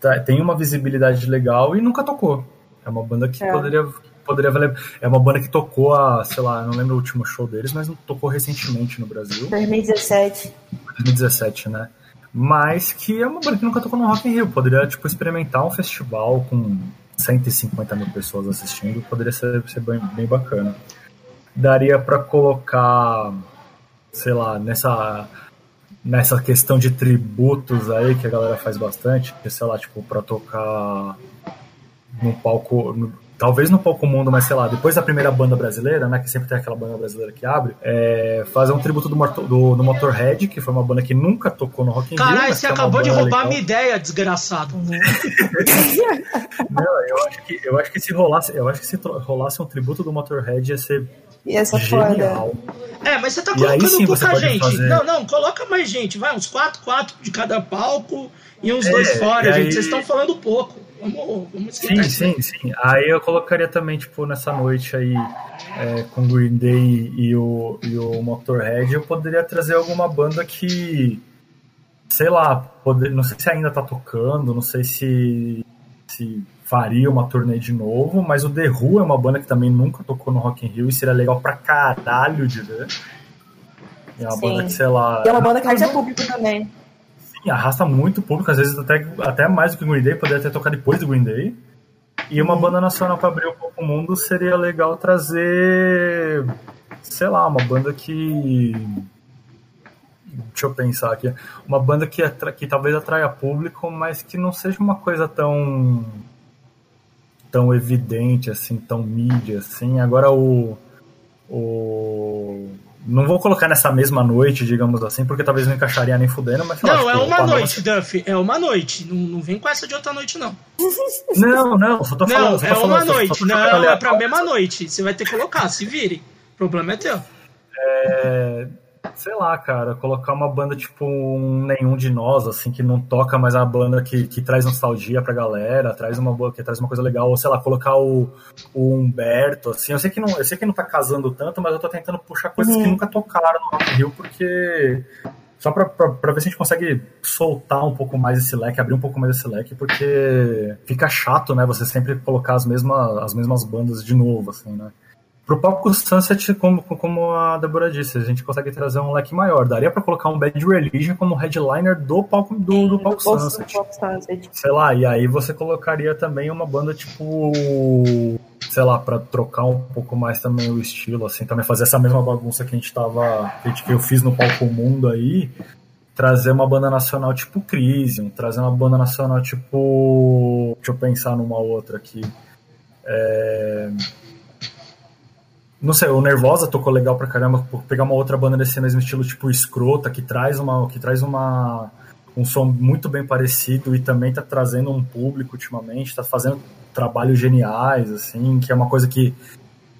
Tá, tem uma visibilidade legal e nunca tocou. É uma banda que é. poderia poderia valer. É uma banda que tocou a, sei lá, não lembro o último show deles, mas tocou recentemente no Brasil. 2017. 2017, né? Mas que é uma banda que nunca tocou no Rock in Rio. Poderia, tipo, experimentar um festival com 150 mil pessoas assistindo. Poderia ser, ser bem, bem bacana. Daria para colocar, sei lá, nessa nessa questão de tributos aí que a galera faz bastante, sei lá, tipo, pra tocar no palco, no, talvez no palco mundo, mas sei lá, depois da primeira banda brasileira, né, que sempre tem aquela banda brasileira que abre, é, fazer um tributo do, do, do, Motorhead, que foi uma banda que nunca tocou no Rock in Rio. Caralho, você é acabou de roubar legal. a minha ideia, desgraçado. Não, eu acho que eu acho que se rolasse, eu acho que se rolasse um tributo do Motorhead ia ser e essa Genial. foda. É, mas você tá colocando sim, pouca gente. Fazer... Não, não, coloca mais gente. Vai, uns 4, 4 de cada palco e uns é, dois fora, gente. Aí... Vocês estão falando pouco. Vamos, vamos sim, sim, sim. Aí eu colocaria também, tipo, nessa noite aí, é, com o Green Day e o, e o Motorhead, eu poderia trazer alguma banda que, sei lá, poder, não sei se ainda tá tocando, não sei se, se faria uma turnê de novo, mas o The Who é uma banda que também nunca tocou no Rock in Rio e seria legal pra caralho de ver. É uma Sim. banda que, sei lá... E é uma banda que arrasta público também. Sim, arrasta muito público, às vezes até, até mais do que o Green Day, poderia até tocar depois do Green Day. E uma banda nacional para abrir um pouco o mundo seria legal trazer, sei lá, uma banda que deixa eu pensar aqui, uma banda que, que talvez atraia público, mas que não seja uma coisa tão tão evidente, assim, tão mídia, assim. Agora o, o... Não vou colocar nessa mesma noite, digamos assim, porque talvez não encaixaria nem fudendo, mas... Não, é uma noite, Duff, é uma noite. Não, não vem com essa de outra noite, não. Não, não, só tô falando... Não, é falando, uma noite, não, é pra mesma noite. Você vai ter que colocar, se vire. O problema é teu. É sei lá, cara, colocar uma banda tipo um Nenhum de Nós, assim, que não toca, mas é uma banda que, que traz nostalgia pra galera, traz uma boa, que traz uma coisa legal, ou sei lá, colocar o, o Humberto, assim, eu sei que não, eu sei que não tá casando tanto, mas eu tô tentando puxar coisas uhum. que nunca tocaram no Rock Rio, porque só pra, pra, pra, ver se a gente consegue soltar um pouco mais esse leque, abrir um pouco mais esse leque, porque fica chato, né, você sempre colocar as mesmas, as mesmas bandas de novo, assim, né. Pro palco Sunset, como, como a Débora disse, a gente consegue trazer um leque maior. Daria para colocar um Bad Religion como headliner do palco do, do palco Sunset. Sunset. Sei lá, e aí você colocaria também uma banda tipo, sei lá, para trocar um pouco mais também o estilo, assim, também fazer essa mesma bagunça que a gente tava, que eu fiz no palco Mundo aí, trazer uma banda nacional tipo Crisium, trazer uma banda nacional tipo, deixa eu pensar numa outra aqui. É não sei, o Nervosa tocou legal pra caramba, pegar uma outra banda desse mesmo estilo, tipo Escrota, que traz uma. que traz uma. um som muito bem parecido e também tá trazendo um público ultimamente, tá fazendo trabalhos geniais, assim, que é uma coisa que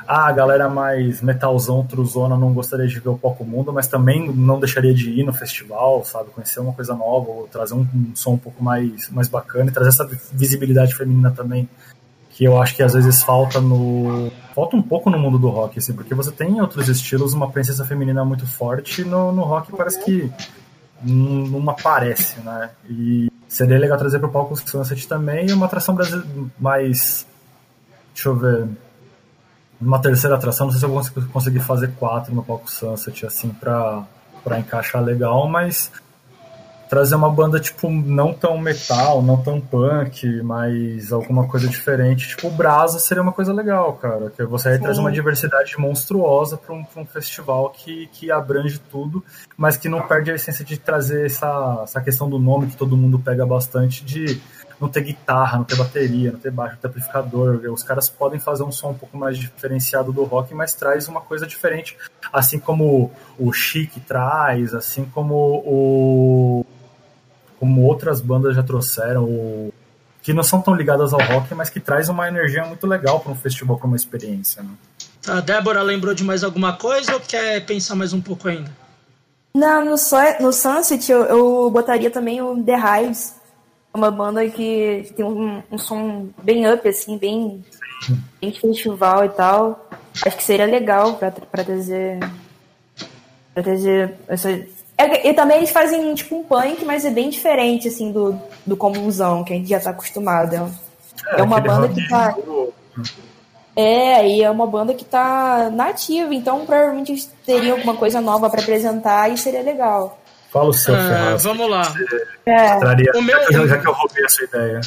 ah, a galera mais metalzão, truzona, não gostaria de ver o Poco Mundo, mas também não deixaria de ir no festival, sabe? Conhecer uma coisa nova, ou trazer um, um som um pouco mais, mais bacana e trazer essa visibilidade feminina também que eu acho que às vezes falta no falta um pouco no mundo do rock assim porque você tem em outros estilos uma presença feminina muito forte no, no rock parece que não aparece né? E seria legal trazer para o palco Sunset também uma atração brasileira mais deixa eu ver uma terceira atração não sei se eu vou conseguir fazer quatro no palco Sunset assim para para encaixar legal mas trazer uma banda, tipo, não tão metal, não tão punk, mas alguma coisa diferente. Tipo, o Brasa seria uma coisa legal, cara. Que você aí traz uma diversidade monstruosa para um, um festival que, que abrange tudo, mas que não perde a essência de trazer essa, essa questão do nome que todo mundo pega bastante de não ter guitarra, não ter bateria, não ter baixo, não ter amplificador. Os caras podem fazer um som um pouco mais diferenciado do rock, mas traz uma coisa diferente. Assim como o Chic traz, assim como o. Como outras bandas já trouxeram, o, que não são tão ligadas ao rock, mas que traz uma energia muito legal para um festival, para uma experiência. Né? A Débora lembrou de mais alguma coisa ou quer pensar mais um pouco ainda? Não, no, no Sunset eu, eu botaria também o The Hives. Uma banda que tem um, um som bem up, assim, bem, bem festival e tal. Acho que seria legal pra, pra trazer. Pra trazer essa. É, e também eles fazem tipo um punk, mas é bem diferente, assim, do, do comunzão, que a gente já tá acostumado. É, é uma banda que tá. É, e é uma banda que tá nativa, então provavelmente eles teriam alguma coisa nova para apresentar e seria legal. Fala o seu, ah, Vamos lá. É. Traria, o meu, já, já que eu roubei a sua ideia.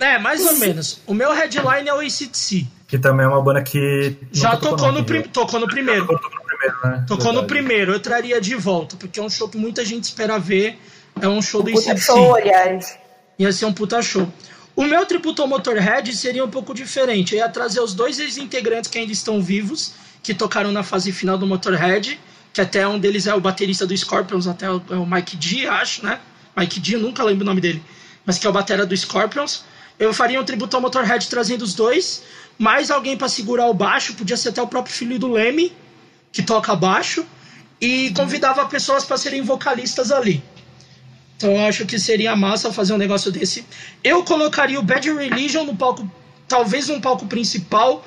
É, mais ou menos. O meu headline é o ACDC. Que também é uma banda que. Já tocou, tocou, no, prim tocou no primeiro. Tocou, no primeiro, né? Tocou no primeiro. Eu traria de volta, porque é um show que muita gente espera ver. É um show um do ACDC. show, aliás. Ia ser um puta show. O meu tributo ao Motorhead seria um pouco diferente. Eu ia trazer os dois ex-integrantes que ainda estão vivos, que tocaram na fase final do Motorhead, que até um deles é o baterista do Scorpions, até o, é o Mike D, acho, né? Mike D, eu nunca lembro o nome dele, mas que é o batera do Scorpions. Eu faria um tributo ao Motorhead trazendo os dois, mais alguém para segurar o baixo, podia ser até o próprio filho do Leme, que toca baixo, e convidava pessoas para serem vocalistas ali. Então eu acho que seria massa fazer um negócio desse. Eu colocaria o Bad Religion no palco, talvez no palco principal,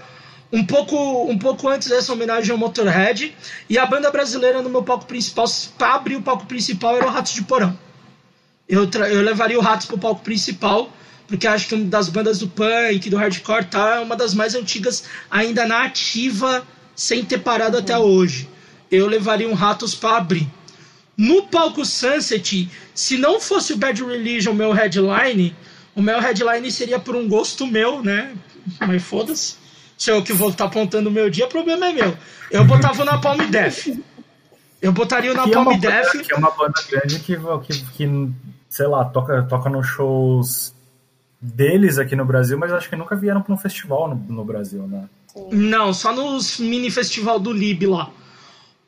um pouco, um pouco antes dessa homenagem ao Motorhead, e a banda brasileira no meu palco principal, para abrir o palco principal, era o Ratos de Porão. Eu, eu levaria o Ratos pro palco principal, porque acho que uma das bandas do punk, do hardcore, tá, é uma das mais antigas, ainda na ativa, sem ter parado até hoje. Eu levaria um Ratos para abrir. No palco Sunset, se não fosse o Bad Religion o meu headline, o meu headline seria por um gosto meu, né? Mas foda-se. Se eu que vou estar tá apontando o meu dia, o problema é meu. Eu botava na Palm Death. Eu botaria o Napalm é Death. Que é uma banda grande que, que, que, sei lá, toca, toca nos shows deles aqui no Brasil, mas acho que nunca vieram para um festival no, no Brasil, né? Não, só nos mini festival do Lib lá.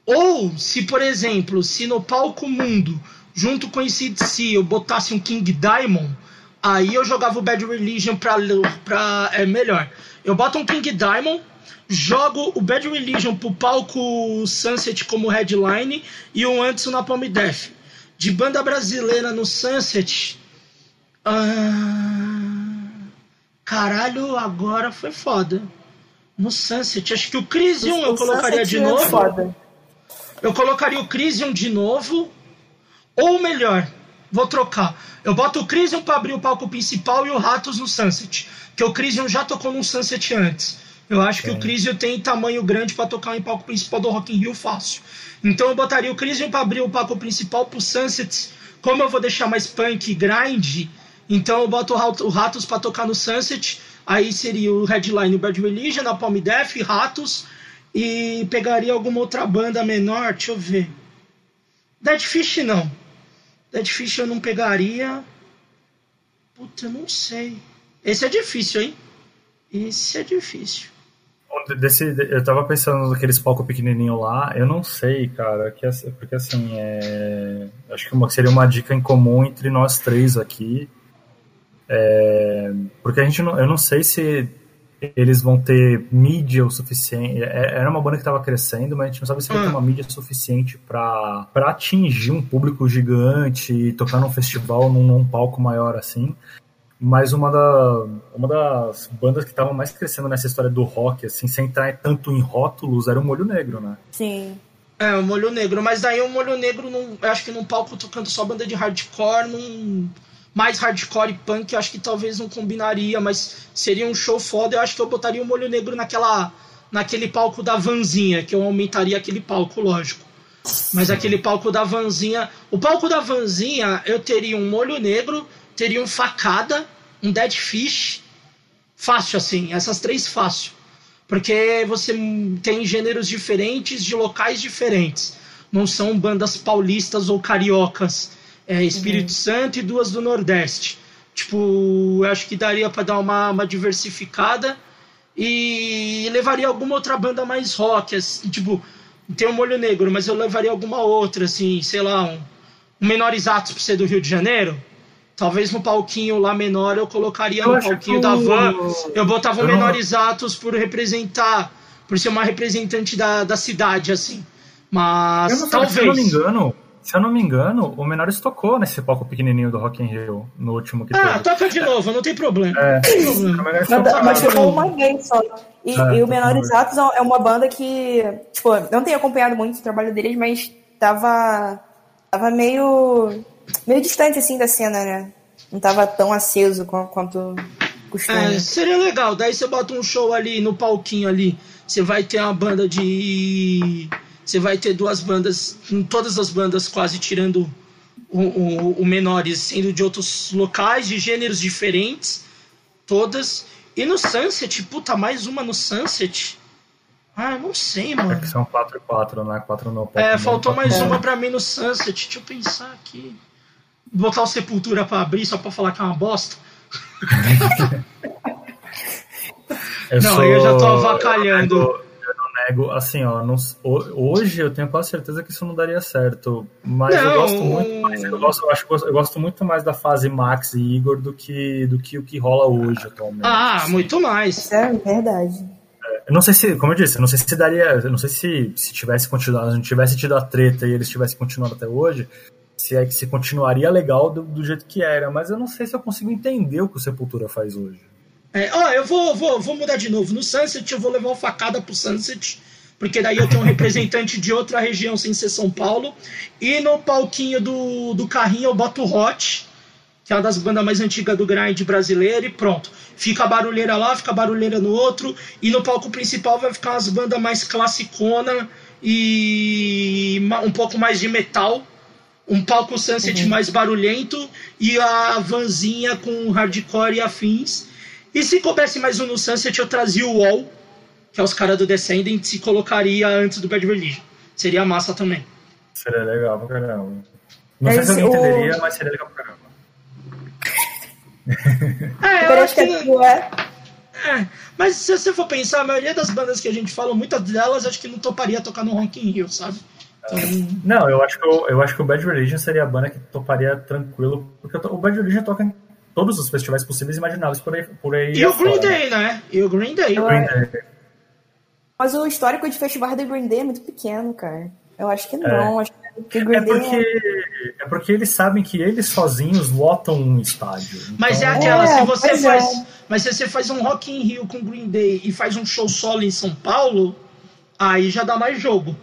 Ou, se por exemplo, se no palco mundo, junto com esse DC, eu botasse um King Diamond, aí eu jogava o Bad Religion pra, pra é melhor. Eu boto um King Diamond, jogo o Bad Religion pro palco Sunset como headline e o antes na Palm Death. De banda brasileira no Sunset. Ah, caralho, agora foi foda. No Sunset, acho que o Crisium eu colocaria de é novo. Foda. Eu colocaria o Crisium de novo. Ou melhor, vou trocar. Eu boto o Crisium para abrir o palco principal e o Ratos no Sunset. Que o Crisium já tocou no Sunset antes. Eu acho que o Crisium tem tamanho grande para tocar em palco principal do Rock in Rio fácil. Então eu botaria o Crisium para abrir o palco principal pro Sunset. Como eu vou deixar mais punk e grind, então eu boto o Ratos para tocar no Sunset. Aí seria o headline o Bad Religion, a Palm Death, Ratos e pegaria alguma outra banda menor, deixa eu ver. Dead Fish não. Dead Fish eu não pegaria. Puta, eu não sei. Esse é difícil, hein? Esse é difícil. Desse, eu tava pensando naqueles palcos pequenininho lá, eu não sei, cara, que, porque assim, é, acho que uma, seria uma dica em comum entre nós três aqui, é, porque a gente não, eu não sei se eles vão ter mídia o suficiente. É, era uma banda que estava crescendo, mas a gente não sabe se vai ter hum. uma mídia suficiente para atingir um público gigante e tocar num festival, num, num palco maior assim. Mas uma, da, uma das bandas que estavam mais crescendo nessa história do rock, assim, sem entrar tanto em rótulos, era o Molho Negro, né? Sim. É, o Molho Negro. Mas daí o Molho Negro, não, eu acho que num palco tocando só banda de hardcore, não mais hardcore e punk, eu acho que talvez não combinaria, mas seria um show foda. Eu acho que eu botaria o Molho Negro naquela, naquele palco da vanzinha, que eu aumentaria aquele palco, lógico. Mas aquele palco da vanzinha. O palco da vanzinha, eu teria um molho negro, teria um facada, um dead fish. Fácil assim, essas três fácil. Porque você tem gêneros diferentes de locais diferentes. Não são bandas paulistas ou cariocas é, Espírito uhum. Santo e duas do Nordeste. Tipo, eu acho que daria para dar uma, uma diversificada e levaria alguma outra banda mais rock, assim, tipo, tem o um Molho Negro, mas eu levaria alguma outra, assim, sei lá, um, um Menores Atos por ser do Rio de Janeiro. Talvez no palquinho lá menor eu colocaria eu no palquinho da van, eu botava o Menores Atos por representar, por ser uma representante da, da cidade, assim. Mas eu não talvez. Se eu não me engano, se eu não me engano, o Menores tocou nesse palco pequenininho do Rock in Rio, no último que ah, teve. Ah, toca de novo, não tem problema. É, tem problema. Mas, mas tocou uma vez só. E, é, e o Menores Atos é uma banda que, tipo, não tenho acompanhado muito o trabalho deles, mas tava, tava meio, meio distante, assim, da cena, né? Não tava tão aceso quanto costuma. É, seria legal. Daí você bota um show ali no palquinho ali, você vai ter uma banda de você vai ter duas bandas, todas as bandas quase tirando o, o, o menores, sendo de outros locais, de gêneros diferentes, todas. E no Sunset, puta, mais uma no Sunset. Ah, não sei, mano. É que são 4 e 4, né? 4 no É, faltou mais uma pra mim no Sunset. Deixa eu pensar aqui. Botar o Sepultura pra abrir só pra falar que é uma bosta. (laughs) eu não, sou... eu já tô avacalhando nego, assim, ó, não, hoje eu tenho quase certeza que isso não daria certo. Mas não. eu gosto muito mais, eu gosto, eu acho, eu gosto muito mais da fase Max e Igor do que, do que o que rola hoje atualmente. Ah, assim. muito mais. É verdade. É, não sei se, como eu disse, eu não sei se daria, eu não sei se, se tivesse continuado, se não tivesse tido a treta e eles tivessem continuado até hoje, se é que se continuaria legal do, do jeito que era, mas eu não sei se eu consigo entender o que o Sepultura faz hoje. É, ó, eu vou, vou, vou mudar de novo. No Sunset eu vou levar uma facada pro Sunset, porque daí eu tenho um representante de outra região sem ser São Paulo. E no palquinho do, do carrinho eu boto o Hot, que é uma das bandas mais antigas do grind brasileiro, e pronto. Fica a barulheira lá, fica a barulheira no outro, e no palco principal vai ficar as bandas mais classicona e um pouco mais de metal. Um palco Sunset uhum. mais barulhento e a vanzinha com hardcore e afins. E se coubesse mais um no Sunset, eu trazia o Wall, que é os caras do Descendants, e colocaria antes do Bad Religion. Seria massa também. Seria legal pra caramba. Não sei se alguém o... entenderia, mas seria legal pra caramba. (laughs) é, eu acho que... É, mas se você for pensar, a maioria das bandas que a gente fala, muitas delas acho que não toparia tocar no Rock in Rio, sabe? Então... Não, eu acho, que eu, eu acho que o Bad Religion seria a banda que toparia tranquilo, porque o Bad Religion toca em todos os festivais possíveis e imagináveis por aí. Por aí e o Green Day, né? E o Green Day. Green Day. Mas o histórico de festivais do Green Day é muito pequeno, cara. Eu acho que não. É. Acho que o Green é porque, é... é... porque eles sabem que eles sozinhos lotam um estádio. Então... Mas é aquela, é, se você faz. É. Mas se você faz um Rock in Rio com Green Day e faz um show solo em São Paulo, aí já dá mais jogo.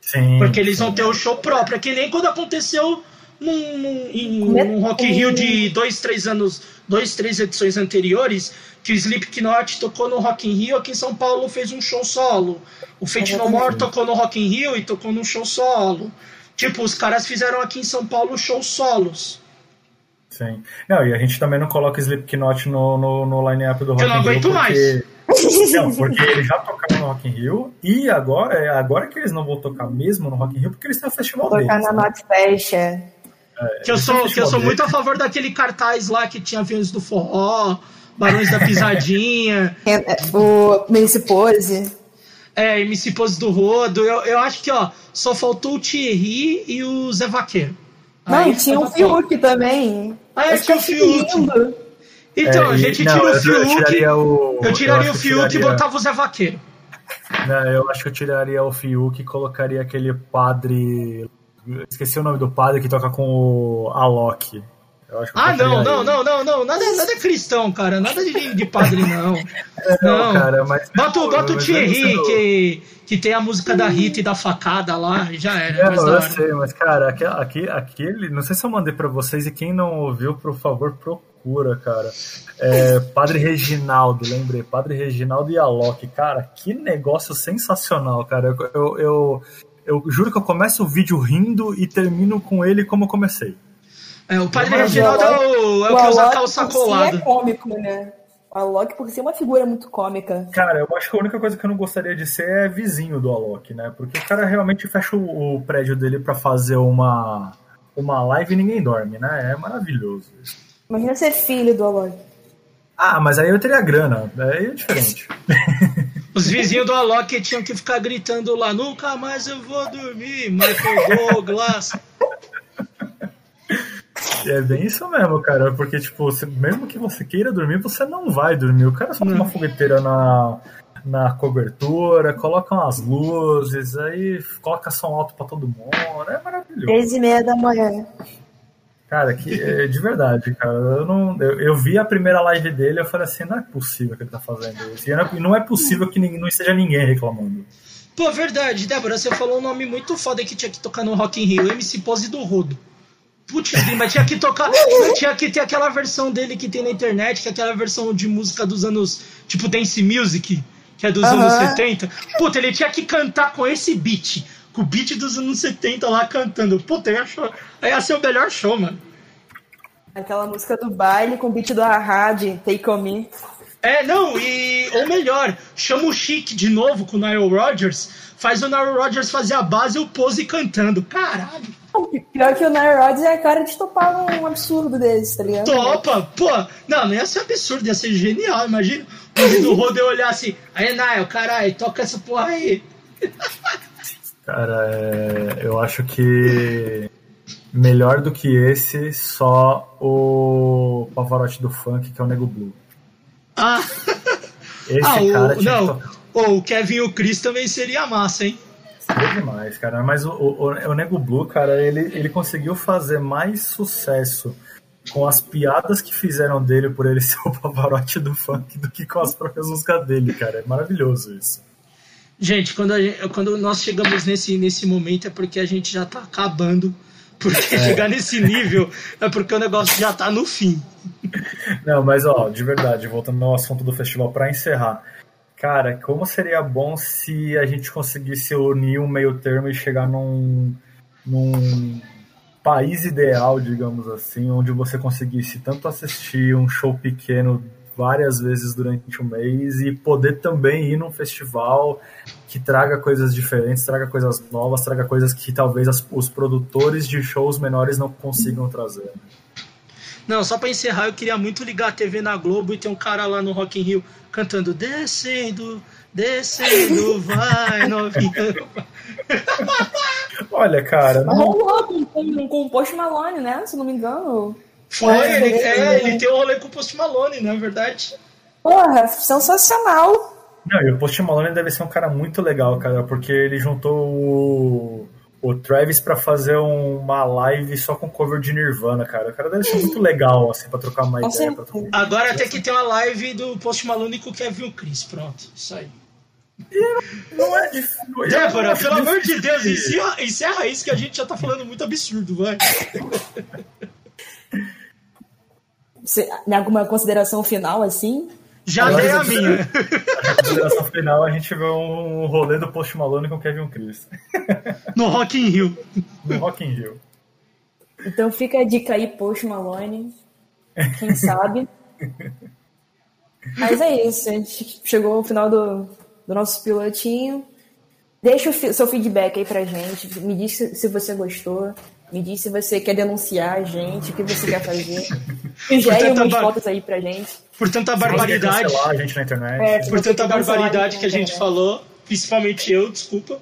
Sim. Porque eles sim. vão ter o show próprio. É que nem quando aconteceu num, num, em, num Rock in Rio de dois, três anos, dois, três edições anteriores, que o Slipknot tocou no Rock in Rio, aqui em São Paulo fez um show solo. O Fate No More tocou no Rock in Rio e tocou num show solo. Tipo, os caras fizeram aqui em São Paulo shows solos. Sim. Não, e a gente também não coloca Slipknot no, no, no line-up do Rock in Rio. Eu não aguento porque... mais. (laughs) Não, porque eles já tocaram no Rock in Rio e agora, é agora que eles não vão tocar mesmo no Rock in Rio, porque eles têm o festival Tocar deles. Tocar na né? Fest, é. Que eu sou, que eu sou muito a favor daquele cartaz lá que tinha aviões do forró, Barões da Pisadinha. (laughs) É, é, o MC Pose. É, MC Pose do Rodo. Eu, eu acho que, ó, só faltou o Thierry e o Zé Vaqueiro. Não, Aí tinha o Fiuk também. Ah, é, tinha o Fiuk. Então, é, a gente tira o Fiuk. Eu tiraria o, eu tiraria o Fiuk tiraria... e botava o Zé Vaqueiro. Não, eu acho que eu tiraria o Fiuk e colocaria aquele padre Esqueci o nome do padre que toca com o Alok. ah, não, não, não, não, não, nada, nada cristão, cara, nada de, de padre, não. (laughs) É, não, cara, mas. Bota, bota o Thierry, que, que tem a música da Rita e da facada lá, já era. É, eu sei, mas, cara, aqui, aquele. Não sei se eu mandei pra vocês, e quem não ouviu, por favor, procura, cara. É, padre Reginaldo, lembrei, Padre Reginaldo e Alok, cara, que negócio sensacional, cara. eu, eu, eu eu juro que eu começo o vídeo rindo e termino com ele como eu comecei. É, o Padre Reginaldo é o, é o que usa calça colada. é cômico, né? O Alok, por ser uma figura muito cômica. Cara, eu acho que a única coisa que eu não gostaria de ser é vizinho do Alok, né? Porque o cara realmente fecha o, o prédio dele para fazer uma, uma live e ninguém dorme, né? É maravilhoso isso. Imagina ser filho do Alok. Ah, mas aí eu teria grana. Aí é diferente. (laughs) Os vizinhos do Alok tinham que ficar gritando lá: nunca mais eu vou dormir, Michael Douglas. É bem isso mesmo, cara. Porque, tipo, você, mesmo que você queira dormir, você não vai dormir. O cara só tem uma fogueteira na, na cobertura, coloca umas luzes, aí coloca som alto pra todo mundo. É maravilhoso. Três e meia da manhã. Cara, que, é, de verdade, cara. Eu, não, eu, eu, vi a primeira live dele eu falei assim, não é possível que ele tá fazendo isso. E não é possível que não esteja ninguém reclamando. Pô, verdade, Débora, você falou um nome muito foda que tinha que tocar no Rock in Rio, MC Pose do Rodo. Putz, mas tinha que tocar. (laughs) tinha que ter aquela versão dele que tem na internet, que é aquela versão de música dos anos. Tipo Dance Music, que é dos uhum. anos 70. Puta, ele tinha que cantar com esse beat. Com o beat dos anos 70 lá cantando. Puta, ia, show, ia ser o melhor show, mano. Aquela música do baile com o beat do de Take On Me. É, não, e. Ou melhor, chama o Chic de novo com o Nile Rodgers, faz o Nile Rodgers fazer a base e o pose cantando. Caralho! Pior que o Nile Rodgers é a cara de topar um absurdo desse, tá ligado? Topa! Pô, não, não ia ser absurdo, ia ser genial, imagina. O do Rodo olhar assim, aí Nile, caralho, toca essa porra aí. (laughs) Cara, é, eu acho que melhor do que esse, só o Pavarotti do funk, que é o Nego Blue. Ah! Esse ah, cara o, não, que... oh, o Kevin e o Chris também seria massa, hein? Seria demais, cara. Mas o, o, o Nego Blue, cara, ele, ele conseguiu fazer mais sucesso com as piadas que fizeram dele por ele (laughs) ser o Pavarotti do funk do que com as próprias músicas dele, cara. É maravilhoso isso. Gente, quando, gente, quando nós chegamos nesse, nesse momento é porque a gente já tá acabando. Porque é. chegar nesse nível é porque o negócio já tá no fim. Não, mas ó, de verdade, voltando ao assunto do festival, para encerrar. Cara, como seria bom se a gente conseguisse unir um meio termo e chegar num, num país ideal, digamos assim, onde você conseguisse tanto assistir um show pequeno várias vezes durante o mês e poder também ir num festival que traga coisas diferentes, traga coisas novas, traga coisas que talvez as, os produtores de shows menores não consigam trazer. Não, só para encerrar, eu queria muito ligar a TV na Globo e ter um cara lá no Rock in Rio cantando Descendo, descendo, vai novinha. Olha, cara. Não... Rolou com, com, com o Post Malone, né? Se não me engano. Foi, ele, é, ele tem um rolê com o Post Malone, na é verdade. Porra, sensacional. Não, e o Post Malone deve ser um cara muito legal, cara, porque ele juntou o, o Travis para fazer uma live só com cover de Nirvana, cara. O cara deve ser muito legal, assim, pra trocar uma ideia. Trocar... Agora tem que ter uma live do Post Malone com o Kevin Chris, pronto, isso aí. Não é difícil. Débora, pelo amor de Deus, encerra, encerra isso que a gente já tá falando muito absurdo, vai. (laughs) Você, alguma consideração final, assim? Já dei a (laughs) minha. Na consideração final, a gente vê um rolê do Post Malone com Kevin Chris. (laughs) No Rock in Rio. No Rock in Rio. Então fica a dica aí, Post Malone. Quem sabe? Mas é isso, a gente chegou ao final do, do nosso pilotinho. Deixa o seu feedback aí pra gente. Me diz se, se você gostou. Me diz se você quer denunciar a gente, o que você quer fazer. (laughs) Sugere umas bar... fotos aí pra gente. Por tanta barbaridade. a gente na internet. É, por tanta barbaridade que a gente falou, principalmente eu, desculpa.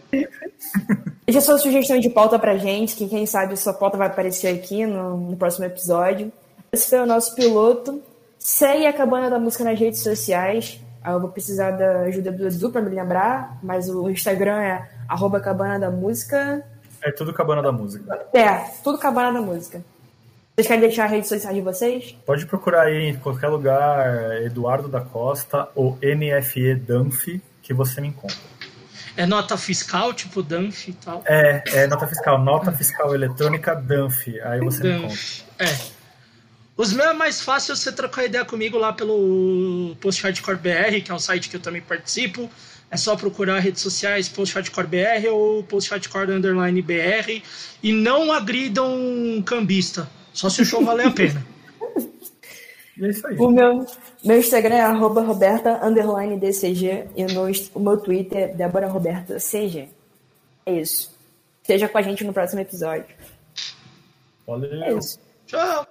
Deixa sua sugestão de pauta pra gente, que quem sabe sua pauta vai aparecer aqui no, no próximo episódio. Esse foi o nosso piloto. Segue a Cabana da Música nas redes sociais. Eu vou precisar da ajuda do Edu pra me lembrar, mas o Instagram é arroba Cabana da Música. É tudo Cabana da Música. É, tudo Cabana da Música. Vocês querem deixar a rede social de vocês? Pode procurar aí em qualquer lugar Eduardo da Costa ou NFE Danf que você me encontra. É nota fiscal, tipo Danf e tal? É, é nota fiscal, nota fiscal eletrônica Danf. Aí você Danf. me encontra. É. Os meus é mais fácil você trocar ideia comigo lá pelo Post Hardcore BR, que é um site que eu também participo. É só procurar redes sociais Post Hardcore BR ou Post Hardcore Underline BR. E não agridam cambista. Só se o show valer a pena. (laughs) é isso aí. O meu, meu Instagram é arroba Roberta DCG e no, o meu Twitter é Débora Roberta CG. É isso. Esteja com a gente no próximo episódio. Valeu. É isso. Tchau.